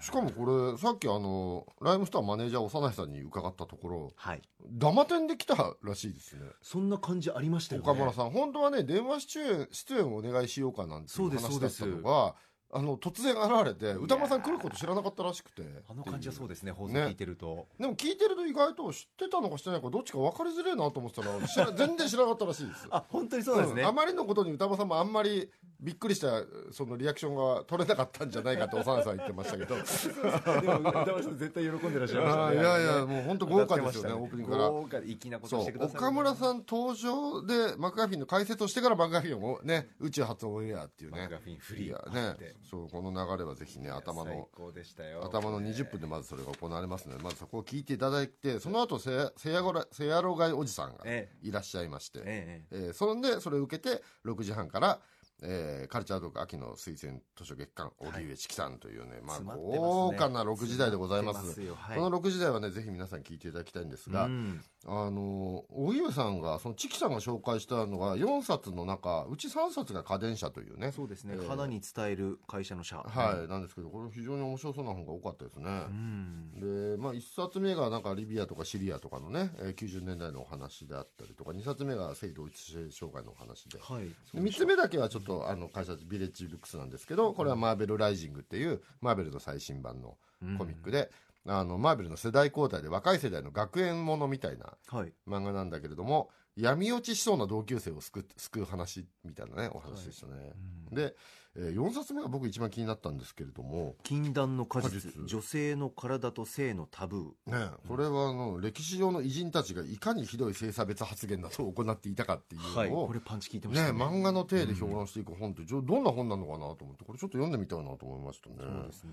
しかもこれさっきあのライムスターマネージャー長内さんに伺ったところはい。ダマ店で来たらしいですね。そんな感じありましたよね。岡村さん。本当はね電話出演出演をお願いしようかなんていそう話だったのがあの突然現れて歌丸さん来ること知らなかったらしくて。あの感じはそうですね放送ね聞いてると、でも聞いてると意外と知ってたのか知ってないのかどっちか分かりづれえなと思ってたら全然知らなかったらしいです あ本当にそうですね、ん。あまりのことに歌丸さんもあんまりびっくりしたそのリアクションが取れなかったんじゃないかと幼さん言ってましたけど。でも歌丸さん絶対喜んでらっしゃいましたあね。ーいやいやもう本当豪華ですよね歌ってましたオープニングから豪華で粋なことそうしてください岡村さん登場でマクガフィンの解説をしてからマクガフィンをね宇宙初オンエアっていうね。マクガフィンフリー。ねそうこの流れはぜひね頭最の高でしたよ頭の20分でまずそれが行われますのでまずそこを聞いていただいてその後せやせやごらせやろがいおじさんがえいらっしゃいまして、えええーそんでそれを受けて6時半から、えーカルチャートーク秋の推薦図書月間荻上チキさんというね、まあ、詰まってますね。豪華な6時台でございます。詰ますよ。はいこの6時台はねぜひ皆さん聞いていただきたいんですが、うん。あの荻上さんがそのチキさんが紹介したのが4冊の中うち3冊が家電車というねそうですね、えー花に伝える会社の社。はい、なんですけどこれ非常に面白そうな本が多かったですね、うん。で、まあ、1冊目がなんかリビアとかシリアとかのね、えー90年代のお話であったりとか2冊目が性同一性障害のお話で。はい。で3つ目だけはちょっとあの会社ビレッジブックスなんですけどこれはマーベルライジングっていうマーベルの最新版のコミックで、あのマーベルの世代交代で若い世代の学園ものみたいなはい。漫画なんだけれども闇落ちしそうな同級生を救う救う話みたいなねお話でしたね、で、え4冊目が僕一番気になったんですけれども。禁断の果実女性の体と性のタブー。ね、これはあの歴史上の偉人たちがいかにひどい性差別発言などを行っていたかっていうはいのを、これパンチ効いてましね。たね漫画の体で評論していく本って、どんな本なのかなと思ってこれちょっと読んでみたいなと思いましたね。そうですね。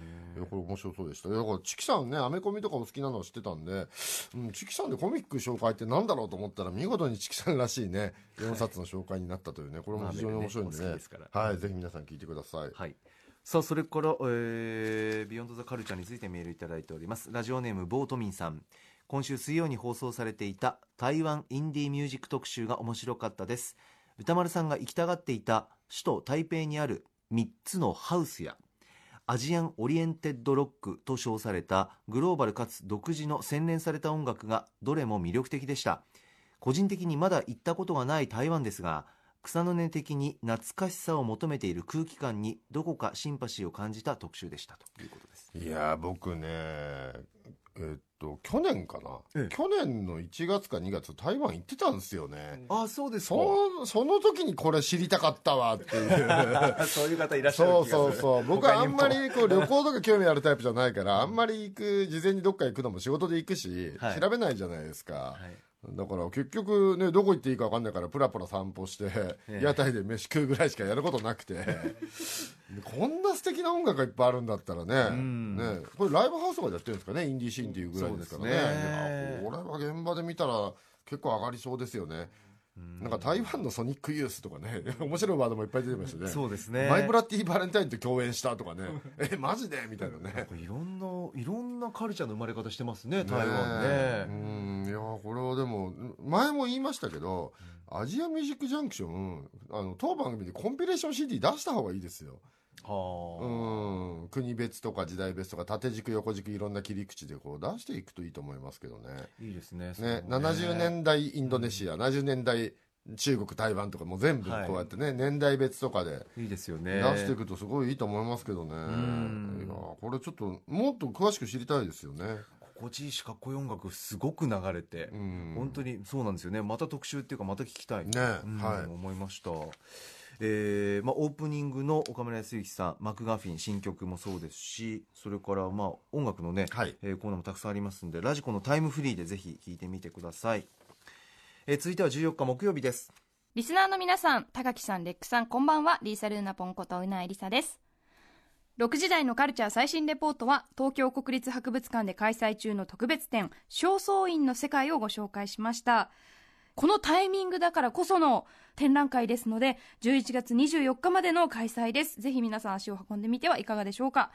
これ面白そうでした。だからチキさんねアメコミとかお好きなのは知ってたんで、うん、チキさんでコミック紹介ってなんだろうと思ったら見事にチキさんらしいね4冊の紹介になったというねこれも非常に面白いんでね。マーベルねお好きですから。はいぜひ皆さん聞いてくださいはい。さあそれから、えービヨンドザカルチャーについてメールいただいております。ラジオネームボートミンさん。今週水曜に放送されていた台湾インディーミュージック特集が面白かったです。歌丸さんが行きたがっていた首都台北にある3つのハウスや Asian oriented rock と称されたグローバルかつ独自の洗練された音楽がどれも魅力的でした。個人的にまだ行ったことがない台湾ですが草の根的に懐かしさを求めている空気感にどこかシンパシーを感じた特集でしたということです。いやー僕ねえっと去年かな、ええ。去年の1月か2月台湾行ってたんですよね、あそうですそその時にこれ知りたかったわっていう。そういう方いらそうそうそう。僕はあんまりりこう旅行とか興味あるタイプじゃないからあんまり行く事前にどっか行くのも仕事で行くし、はい。調べないじゃないですか、はいだから結局ねどこ行っていいか分かんないからプラプラ散歩して、ええ。屋台で飯食うぐらいしかやることなくて。こんな素敵な音楽がいっぱいあるんだったらね,、ん。ね。これライブハウスとかでやってるんですかね？インディーシーンっていうぐらいですからね。ね。これは現場で見たら結構上がりそうですよねなんか台湾のソニックユースとかね 面白いワードもいっぱい出てましたね。そうですね。マイブラッディバレンタインと共演したとかね。えマジで？みたいなね。いろんないろんなカルチャーの生まれ方してますね台湾ね。うん。いやこれはでも前も言いましたけど、アジアミュージックジャンクションあの当番組でコンピレーション CD 出した方がいいですよ。はあうん。国別とか時代別とか縦軸横軸いろんな切り口でこう出していくといいと思いますけどね。いいですねねそう70年代インドネシア、70年代中国台湾とかも全部こうやってね、年代別とかでいいですよね。出していくとすごいいいと思いますけどね、ん。いやこれちょっともっと詳しく知りたいですよね。心地いいしかっこいい音楽すごく流れて、うん。本当にそうなんですよね。また特集っていうかまた聞きたい。ねうんはい。思いましたえーまあ、オープニングの岡村康之さんマクガフィン新曲もそうですしそれからまあ音楽のね、はいえーコーナーもたくさんありますんでラジコのタイムフリーでぜひ聞いてみてください、えー続いては14日木曜日ですリスナーの皆さん、高木さん、レックさん、こんばんは。リーサルーナポンことうなえりさです。6時台のカルチャー最新レポートは、東京国立博物館で開催中の特別展、正倉院の世界をご紹介しました。このタイミングだからこその展覧会ですので、11月24日までの開催です。ぜひ皆さん足を運んでみてはいかがでしょうか。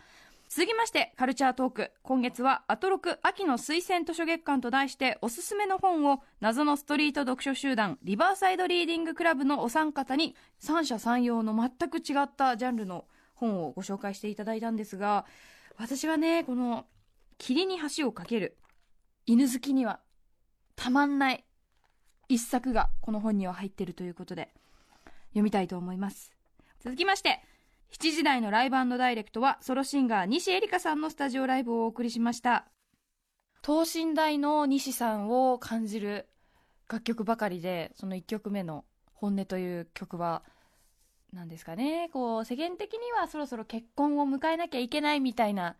続きまして、カルチャートーク。今月は、アトロク秋の推薦図書月間と題して、おすすめの本を、謎のストリート読書集団、リバーサイドリーディングクラブのお三方に、三者三様の全く違ったジャンルの本をご紹介していただいたんですが、私はね、この、霧に橋を架ける、犬好きには、たまんない一作がこの本には入っているということで、読みたいと思います。続きまして、7時台のライブダイレクトはソロシンガー西エリカさんのスタジオライブをお送りしました等身大の西さんを感じる楽曲ばかりでその1曲目の「本音」という曲はなんですかね、こう、世間的にはそろそろ結婚を迎えなきゃいけないみたいな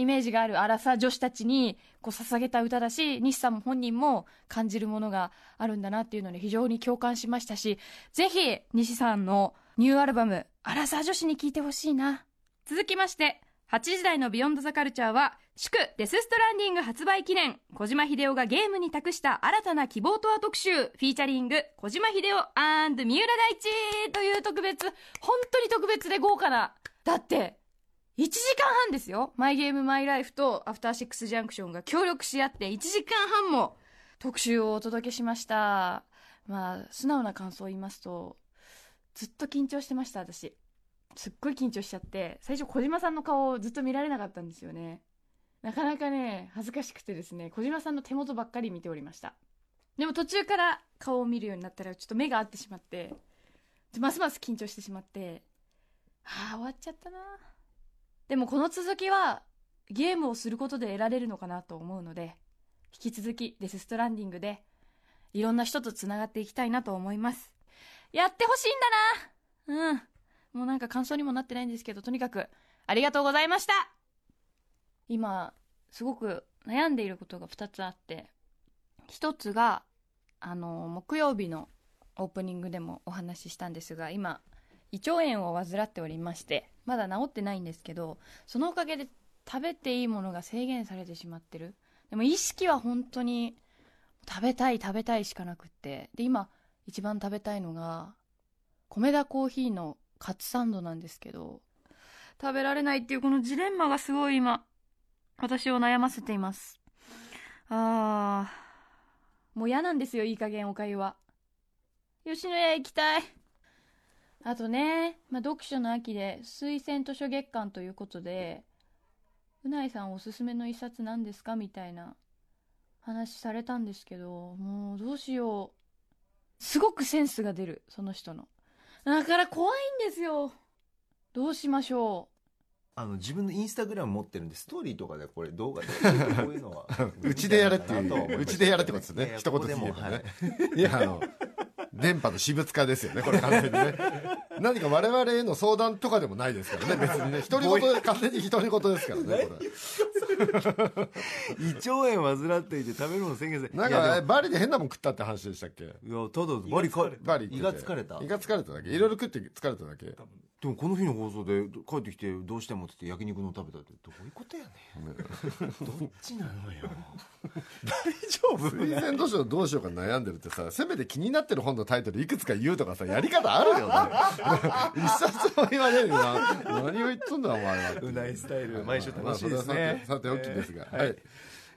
イメージがあるアラサ女子たちにこう捧げた歌だし、西さんも本人も感じるものがあるんだなっていうのに非常に共感しましたし、ぜひ西さんのニューアルバム、アラサー女子に聴いてほしいな。続きまして、8時台のビヨンドザカルチャーは、祝デスストランディング発売記念、小島秀夫がゲームに託した新たな希望とは特集、フィーチャリング、小島秀夫三浦大知という特別、本当に特別で豪華な。だって、1時間半ですよ。マイゲームマイライフとアフターシックスジャンクションが協力し合って1時間半も特集をお届けしました。まあ、素直な感想を言いますと、ずっと緊張してました、私。すっごい緊張しちゃって、最初小島さんの顔をずっと見られなかったんですよね。なかなかね、恥ずかしくてですね、小島さんの手元ばっかり見ておりました。でも途中から顔を見るようになったら、ちょっと目が合ってしまって、ますます緊張してしまって、ああ、終わっちゃったな。でもこの続きは、ゲームをすることで得られるのかなと思うので、引き続きデスストランディングで、いろんな人と繋がっていきたいなと思います。やってほしいんだなうん。もうなんか感想にもなってないんですけど、とにかく、ありがとうございました今、すごく悩んでいることが2つあって、1つが、あの、木曜日のオープニングでもお話ししたんですが、今、胃腸炎を患っておりまして、まだ治ってないんですけど、そのおかげで食べていいものが制限されてしまってる。でも意識は本当に食べたい食べたいしかなくって。で、今一番食べたいのが、米田コーヒーのカツサンドなんですけど、食べられないっていうこのジレンマがすごい今、私を悩ませています。あー、もう嫌なんですよ、いい加減おかゆは。吉野家行きたい。あとね、まあ、読書の秋で推薦図書月間ということで、うないさんおすすめの一冊何ですかみたいな話されたんですけど、もうどうしよう。すごくセンスが出る、その人の。だから怖いんですよ。どうしましょあの自分のインスタグラム持ってるんでストーリーとかでこれ動画でこういうのは うちでやれっていううちでやれってことですね一言でもはいいやあの電波の私物化ですよねこれ完全にね。何か我々への相談とかでもないですからね別にね。独り言で完全に独り言ですからねこ胃腸炎患っていて食べるの宣言せれなんかバリで変なもん食ったって話でしたっけ？いやただバリかバリ行って。て胃が疲れた。胃が疲れただけ。いろいろ食って疲れただけでもこの日の放送で帰ってきてどうしてもって言って焼肉の食べたってどういうことやねん。どっちなのよ。大丈夫？推薦図書どうしようか悩んでるってさせめて気になってる本のタイトルいくつか言うとかさやり方あるよね。一冊も言わねえよな。何を言っとんだお前は。うないスタイル毎週楽しいですね。まあさてさておきですが、えーはい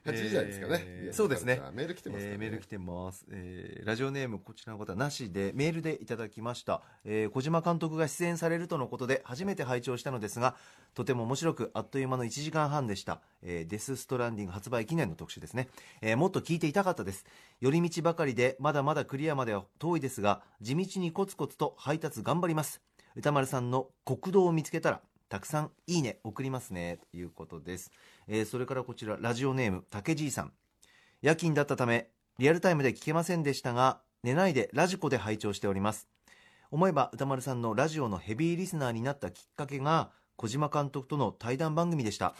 8時台ですかね、えーそうですね。メール来てますね。えーメール来てます、えーラジオネームこちらの方なしでメールでいただきました、えー小島監督が出演されるとのことで初めて拝聴したのですがとても面白くあっという間の1時間半でした、えーデス・ストランディング発売記念の特集ですね、えーもっと聞いていたかったです。寄り道ばかりでまだまだクリアまでは遠いですが地道にコツコツと配達頑張ります。歌丸さんの国道を見つけたらたくさんいいね送りますね。ということです、えーそれからこちらラジオネーム竹じいさん。夜勤だったためリアルタイムで聞けませんでしたが寝ないでラジコで拝聴しております。思えば歌丸さんのラジオのヘビーリスナーになったきっかけが小島監督との対談番組でした。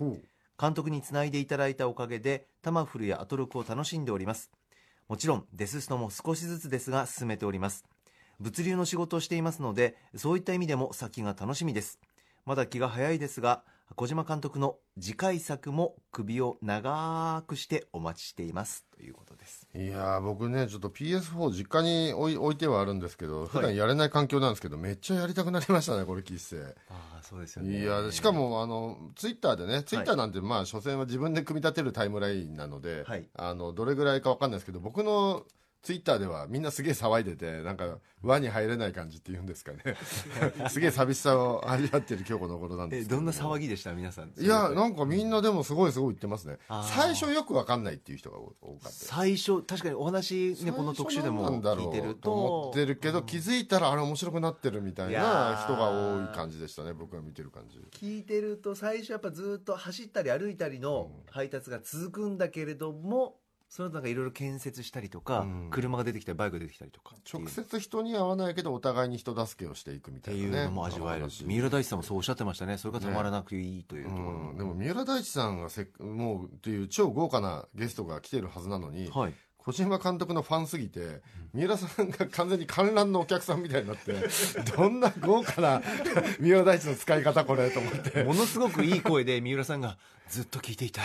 監督につないでいただいたおかげでタマフルやアトロクを楽しんでおります。もちろんデスストも少しずつですが進めております。物流の仕事をしていますのでそういった意味でも先が楽しみです。まだ気が早いですが小島監督の次回作も首を長くしてお待ちしています。ということです。いやー僕ねちょっと PS4 実家に置いてはあるんですけど普段やれない環境なんですけど、めっちゃやりたくなりましたねこれ聞いてああそうですよいやしかもあのツイッターでねツイッターなんてまあ所詮は自分で組み立てるタイムラインなので、はい。あのどれぐらいかわかんないですけど僕のツイッターではみんなすげえ騒いでてなんか輪に入れない感じっていうんですかね。すげえ寂しさを味わってる今日この頃なんですけど。んな騒ぎでした？皆さん。いやなんかみんなでもすごいすごい言ってますね。最初よくわかんないっていう人が多多かった最初確かにお話ねこの特集でも最初何なんだろう。聞いてると思とってるけど、気づいたらあれ面白くなってるみたいなー人が多い感じでしたね僕が見てる感じ。聞いてると最初やっぱずっと走ったり歩いたりの配達が続くんだけれどもその後なんかいろいろ建設したりとか、うん。車が出てきたりバイクが出てきたりとか。直接人に会わないけどお互いに人助けをしていくみったていなね。いうのも味わえるし三浦大知さんもそうおっしゃってましたね。それがたまらなくていいというところ、うん、でも三浦大知さんがせっもうっていう超豪華なゲストが来てるはずなのに、はい小島監督のファンすぎて三浦さんが完全に観覧のお客さんみたいになってどんな豪華な三浦大知の使い方これと思って。ものすごくいい声で三浦さんがずっと聞いていた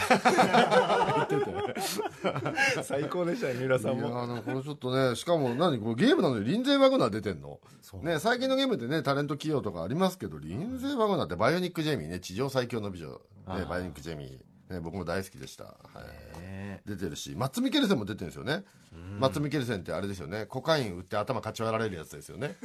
最高でしたね三浦いやあのこれちょっとねしかも何これゲームなのにリンゼー・ワグナー出てんの？ね最近のゲームでねタレント起用とかありますけどリンゼー・ワグナーってバイオニック・ジェイミーね地上最強の美女、ね、バイオニック・ジェイミー、ね、僕も大好きでした、はい、ね。出てるしマッツ・ミケルセンも出てるんですよね、マッツ・ミケルセンってあれですよね。コカイン売って頭かち割られるやつですよね。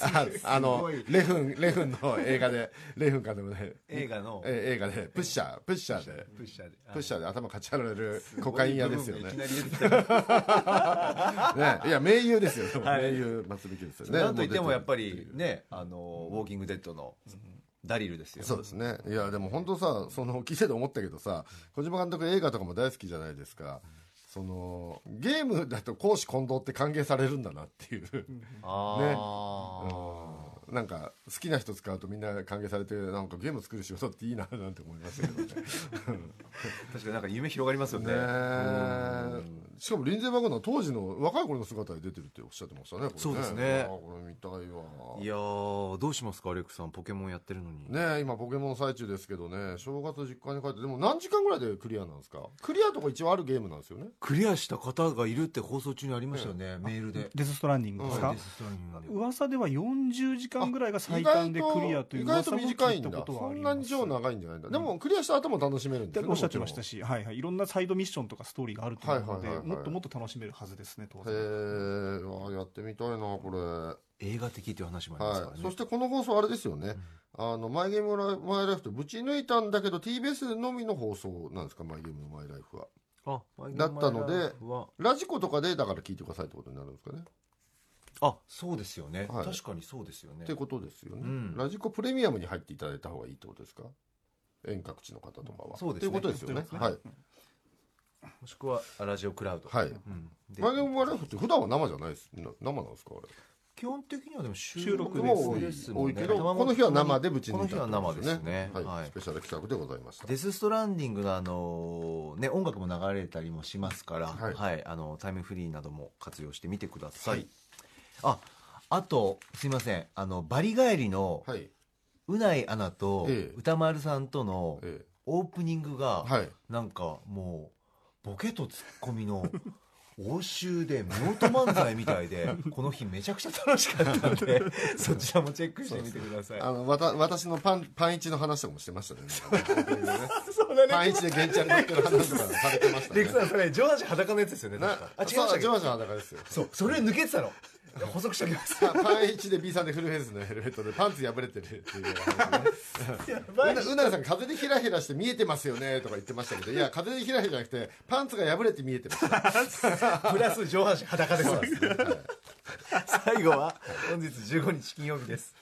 ああのレフンレフンの映画でレフンかでもね。映画の。え映画でプッシャープッシャーで。プッシャーで。プッシャーで頭かち割られるコカイン屋ですよね。ね、いや盟友ですよ、はい。松引ですよね。なんといってもやっぱりねあのウォーキングデッドのダリルですよ。そうですね。いやでも本当さその聞いてて思ったけどさ小島監督映画とかも大好きじゃないですか。そのゲームだと公私混同って歓迎されるんだなっていう。あうんなんか好きな人使うとみんな歓迎されてなんかゲーム作る仕事っていいななんて思いますけどね。確かになんか夢広がりますよね。しかもリンゼー・バグナー当時の若い頃の姿で出てるっておっしゃってましたねね。そうですね。あこれ見たいわ。いやーどうしますかアレックさんポケモンやってるのに。ねえ今ポケモン最中ですけどね。正月実家に帰ってでも何時間ぐらいでクリアなんですか？クリアとか一応あるゲームなんですよね。クリアした方がいるって放送中にありましたよね、メールで。デスストランディングですか、はいデスストランディングで。噂では40時間ぐらいが最短でクリアという意外と噂も短いんだ。聞いたことはそあります。んなに超長いんじゃないんだ。でもクリアした後も楽しめるんですよねおっしゃってましたしし、はいはい、いろんなサイドミッションとかストーリーがあると思うので、はいはいはいはい。もっともっと楽しめるはずですね、当へ然。えわあやってみたいなこれ。は映画的という話もありますからね、い。そしてこの放送あれですよね、あのマイゲームマイライフとぶち抜いたんだけど TBS のみの放送なんですか？マイゲームマイライフは。あだったのではラジコとかでだから聞いてくださいってことになるんですかねあそうですよね、はい。確かにそうですよね。ってことですよね、うん。ラジコプレミアムに入っていただいた方がいいってことですか？遠隔地の方とかは。そうですね。っていうことですよね。ね。はい、もしくはラジオクラウド、はい。うん。でマイゲームマイライフって普段は生じゃないです。な生なんですかあれ？基本的にはでも収収録も多いですもんね。この日は生でぶち抜いたこの日は生ですね。はい、はい。スペシャル企画でございました。デス・ストランディングのあのね音楽も流れたりもしますから、ははい。いあのタイムフリーなども活用してみてください、はいああとすいません。あのバリ帰りのはい。うないアナとええ。歌丸さんとのえオープニングがえはい。なんかもうボケとツッコミの 応酬で夫婦漫才みたいで この日めちゃくちゃ楽しかったんで そちらもチェックしてみてください。あのわた私のパンパンイチの話とかもしてましたね。なんかね。パンイチで現地に乗ってる話とかされてましたね。レクさんそれ上半身裸のやつですよねな確か。あ違いまそうしたっけ？上半身裸ですよ。そうそれ抜けてたの補足しておきます。パパンイチで B さんでフルフェイスのヘルメットでパンツ破れてるっていうような話ね。うなうなりさん風でヒラヒラして見えてますよねとか言ってましたけどいや風でヒラヒラじゃなくてパンツが破れて見えてました プラス上半身裸です最後は本日15日金曜日です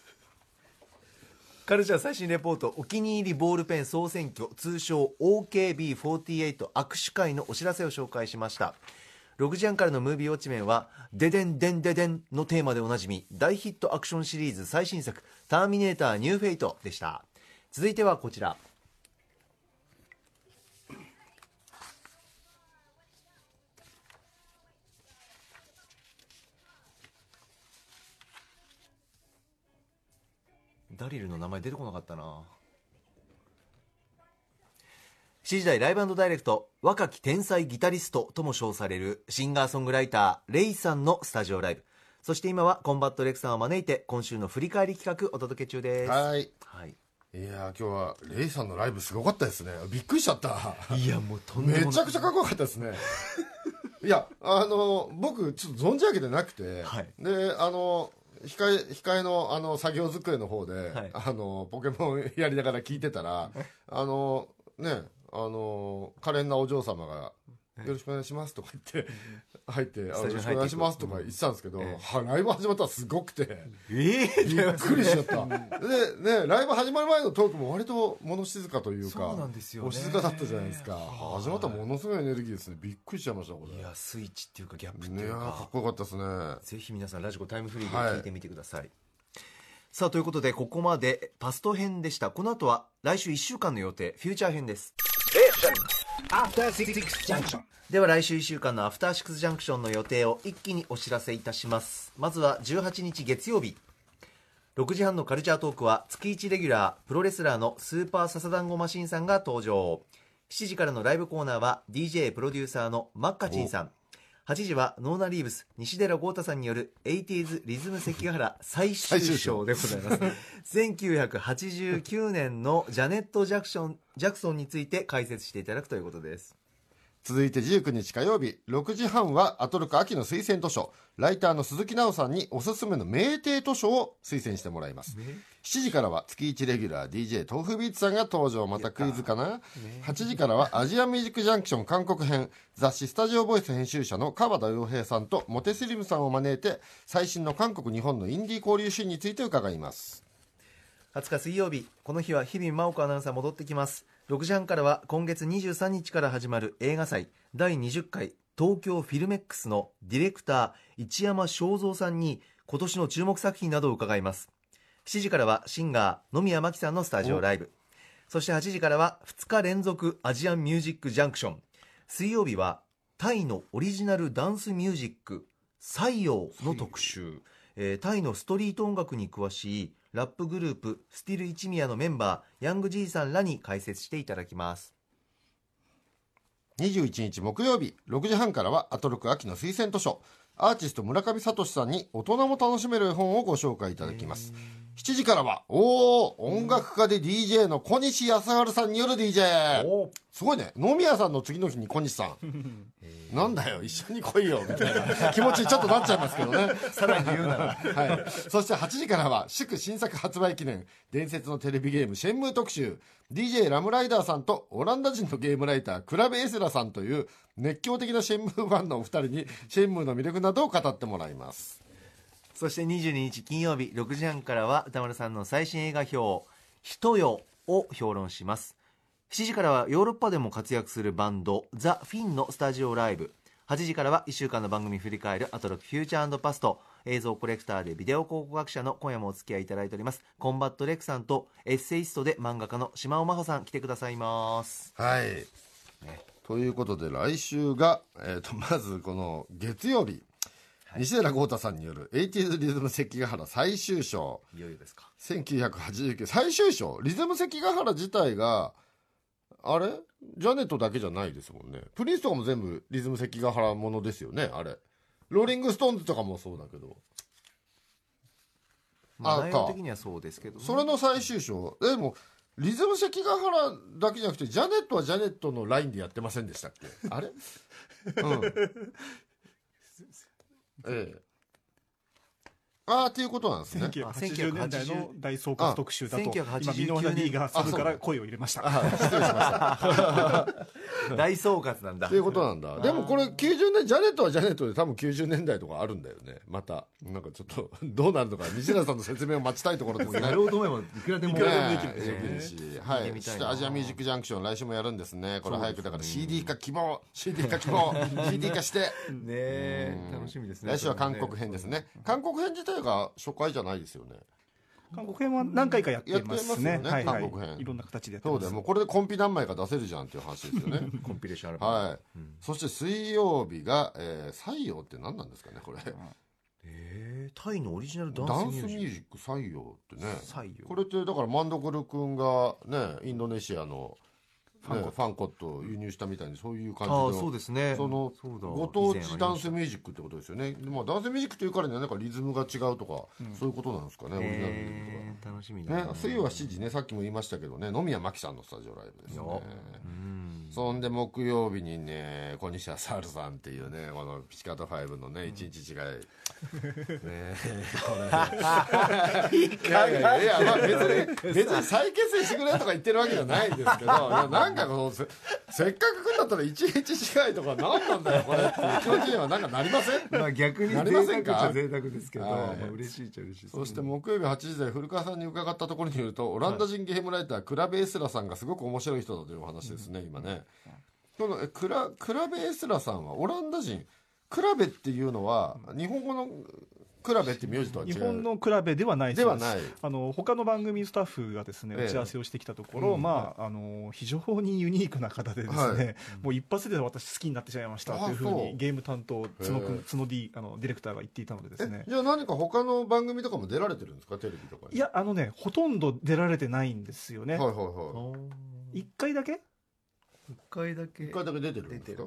カルチャー最新レポートお気に入りボールペン総選挙通称 OKB48 握手会のお知らせを紹介しました6時半からのムービーウォッチメンは「デデンデンデデン」のテーマでおなじみ大ヒットアクションシリーズ最新作「ターミネーターニューフェイト」でした。続いてはこちら。ダリルの名前出てこなかったな。7時台ライブダイレクト若き天才ギタリストとも称されるシンガーソングライターレイさんのスタジオライブ。そして今はコンバットレクさんを招いて今週の振り返り企画お届け中です。はい。はい。いやー今日はレイさんのライブすごかったですね。びっくりしちゃった。いやもうとんでもない。めちゃくちゃかっこよかったですね。いやあの僕ちょっと存じ上げてなくて、はい。であの控え控えのあの作業机の方で、はい。あのポケモンやりながら聞いてたらあのねあの可憐なお嬢様がよろしくお願いしますとか言って入ってよろしくお願いしますとか言ってたんですけど、ライブ始まったらすごくて。ええ。びっくりしちゃった。でねライブ始まる前のトークも割と物静かというかそうなんですよね。お静かだったじゃないですか。始まったらものすごいエネルギーですね。びっくりしちゃいましたこれ。いやスイッチっていうかギャップってねいうか。かっこよかったですね。ぜひ皆さんラジコタイムフリーで聞いてみてください、さあということでここまでパスト編でした。この後は来週1週間の予定フューチャー編ですでは来週1週間のアフターシックスジャンクションの予定を一気にお知らせいたします。まずは18日月曜日。6時半のカルチャートークは月1レギュラープロレスラーのスーパーササダンゴマシンさんが登場。7時からのライブコーナーは DJ プロデューサーのマッカチンさん。8時はノーナ・リーブス西寺豪太さんによる 80s リズム関ヶ原最終章でございます。1989年のジャネット・ジャクションジャクソンについて解説していただくということです続いて19日火曜日6時半はアトロク秋の推薦図書ライターの鈴木奈緒さんにおすすめの名店図書を推薦してもらいます。7時からは月1レギュラー DJ 豆腐ビーツさんが登場。またクイズかな？8時からはアジアミュージックジャンクション韓国編雑誌スタジオボイス編集者の川田洋平さんとモテスリムさんを招いて最新の韓国日本のインディー交流シーンについて伺います。20日水曜日この日は日々真央子アナウンサー戻ってきます6時半からは今月23日から始まる映画祭第20回東京フィルメックスのディレクター一山正蔵さんに今年の注目作品などを伺います。7時からはシンガー野宮真紀さんのスタジオライブ。そして8時からは2日連続アジアンミュージックジャンクション。水曜日はタイのオリジナルダンスミュージック西洋の特集、えータイのストリート音楽に詳しいラップグループスティル一宮のメンバーヤングじいさんらに解説していただきます。21日木曜日6時半からはアトロク秋の推薦図書アーティスト村上聡さんに大人も楽しめる本をご紹介いただきます。7時からはおお音楽家で DJ の小西康晴さんによる DJ すごいね。野宮さんの次の日に小西さん。なんだよ一緒に来いよみたいな。気持ちにちょっとなっちゃいますけどね。さらに言うなら。はい、そして8時からは祝新作発売記念。伝説のテレビゲームシェンムー特集。DJ ラムライダーさんとオランダ人のゲームライタークラベエセラさんという熱狂的なシェンムーファンのお二人にシェンムーの魅力などを語ってもらいますそして22日金曜日6時半からは宇多丸さんの最新映画評「ひとよ」を評論します。7時からはヨーロッパでも活躍するバンドザ・フィンのスタジオライブ。8時からは1週間の番組振り返るアトロクフューチャーパスト映像コレクターでビデオ考古学者の今夜もお付き合いいただいております。コンバット RECさんとエッセイストで漫画家のしまおまほさん来てくださいます。はい、ということで来週が、えー、とまずこの月曜日、西寺郷太さんによる 80s リズム関ヶ原最終章。いよいよですか。1989最終章。リズム関ヶ原自体があれ？ジャネットだけじゃないですもんね。プリンスとかも全部リズム関ヶ原ものですよねあれ。ローリング・ストーンズとかもそうだけど。まああ内容的にはそうですけどね、それの最終章。でもリズム関ヶ原だけじゃなくてジャネットはジャネットのラインでやってませんでしたっけ？あれ？う んええああっていうことなんですね。1980年代の大総括特集だと今1989ミノーナ・リーがサブから声を入れました。大総括なんだ。っていうことなんだ。でもこれ90年ジャネットはジャネットで多分90年代とかあるんだよね。またなんかちょっと どうなるのか西田さんの説明を待ちたいところですね。やろうと思えばいくらでもいくらでもできるねえできるしはい。そしてアジアミュージックジャンクション来週もやるんですね。これ早くだから CD 化希望。CD 化希望。CD 化して。ねえ楽しみですね。来週は韓国編ですね。韓国編自体が初回じゃないですよね。韓国編は何回かやってますね。すよね韓国編。いろんな形でやってそうだよ。もうこれでコンピ何枚か出せるじゃんっていう話ですよね。コンピレーションアルバムはい、そして水曜日が、えー、採用って何なんですかねこれ。えータイのオリジナルダダンスミュージッンスミュージック採用ってね。ク採用これってだからマンドコル君がねインドネシアの、ね、ファンコットを輸入したみたいにそういう感じのそうですね。そのご当地ダンスミュージックってことですよね。でまあダンスミュージックというからにはなんかリズムが違うとか、そういうことなんですかねたオリジナルとかえー楽しみだな。ね、水曜は7時ねさっきも言いましたけどね野宮真紀さんのスタジオライブですねそんで木曜日にね小西サールさんっていうねこのピチカート5のね一日違い、ね これ。いやいやいや、まあ、別に別に再結成してくれとか言ってるわけじゃないんですけどいやなんかこのせせっかく来るんだったら一日違いとか何なんだよこれっていう気持ちにはなんかなりません？まあ逆になりませんか？贅沢っちゃ贅沢ですけど、はい。まあ嬉しいっちゃ嬉しいですそして木曜日8時台古川さんに伺ったところによるとオランダ人ゲームライタークラベエスラさんがすごく面白い人だというお話ですね、今ねこのえクラクラベエスラさんはオランダ人クラベっていうのは日本語のクラベって名字とは違う。日本の比べではないではない。あの他の番組スタッフがですねええ。打ち合わせをしてきたところ、うん。まああの非常にユニークな方でですね、はい。もう一発で私好きになってしまいましたというふうにゲーム担当角へ君え。角 D あのディレクターが言っていたのでですね。え。じゃあ何か他の番組とかも出られてるんですか？テレビとかに。いやあのねほとんど出られてないんですよね、はいはいはい。一回だけ一回だけ一回だけ出てるんですか？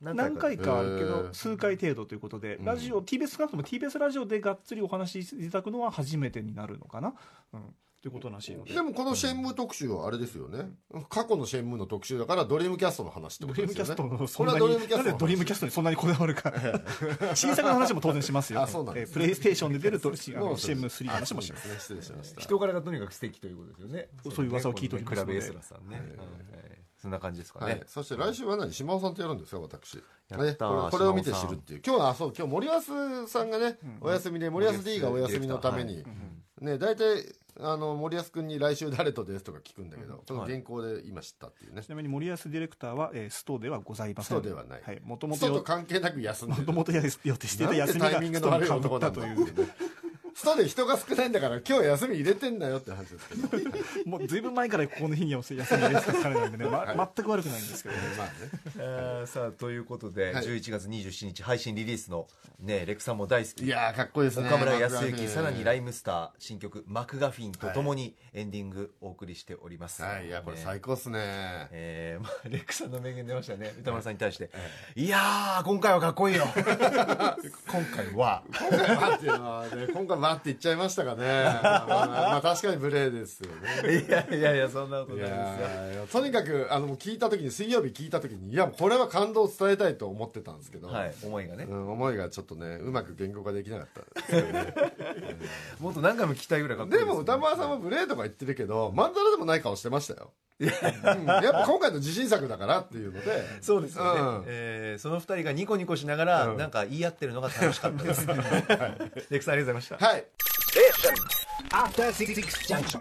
何回か。あるけへどえ数回程度ということで、うん。ラジオ TBS 少なくとも TBS ラジオでがっつりお話しいただくのは初めてになるのかな、うん、ということらしいので。でもこのシェンムー特集はあれですよね。過去のシェンムーの特集だからドリームキャストの話ってドことですよね。リームキャストのこそんなれはドリームにキャストドリームキャストにそんなにこだわるか。新作の話も当然しますよ。あそうなんですね。えープレイステーションで出るとしあのそうそう CM3 の話もしますね失礼しました。人柄がとにかく素敵ということですよね。そういう噂を聞いて。おりますのでクラブエスラさんね、はいそんな感じですかね、はい、そして来週は何？島尾さんとやるんですか？私。やったーねこれこれを見て知るっていう。今日はあそう今日森保さんがね、お休みで森保 D がお休みのために、ね大体あの森保君に来週誰とですとか聞くんだけど、この原稿で今知ったっていうね。ちなみに森保ディレクターは、えーストではございません。ストではない。はい、もともストとと関係なく休んでる。もともと予定していた休みがタイミングの悪い男だ。ったというストで人が少ないんだから今日休み入れてんだよって話ですけど。もうずいぶん前からここの日に休み入れてた彼なんでね、ま全く悪くないんですけど。ねまあね。えーさあということで、はい。11月27日配信リリースのねレクさんも大好き。いやーかっこいいですね。岡村康之さらにライムスター新曲「マクガフィン」とともにエンディングお送りしております、はいいやこれね。最高っすね。えーまあ、レックさんの名言出ましたね。歌丸さんに対して、い。やー今回はかっこいいよ。今回は。今回はっていうのはね今回はって言っちゃいましたかね。まあ確かに無礼ですよね。いやいやいやそんなこといないですよ。とにかくあの聞いた時に水曜日聞いた時にいやこれは感動を伝えたいと思ってたんですけど、はい思いがね。うん、思いがちょっとねうまく言語化できなかったね。もっと何回も聞きたいぐらいかっこいいでも歌丸さんも無礼とか言ってるけどまんざらでもない顔してましたよ、うん、やっぱ今回の自信作だからっていうので。そうですよね、うん。えーその二人がニコニコしながら、うん。なんか言い合ってるのが楽しかったです、レクさんありがとうございました。はい。After Six Junction.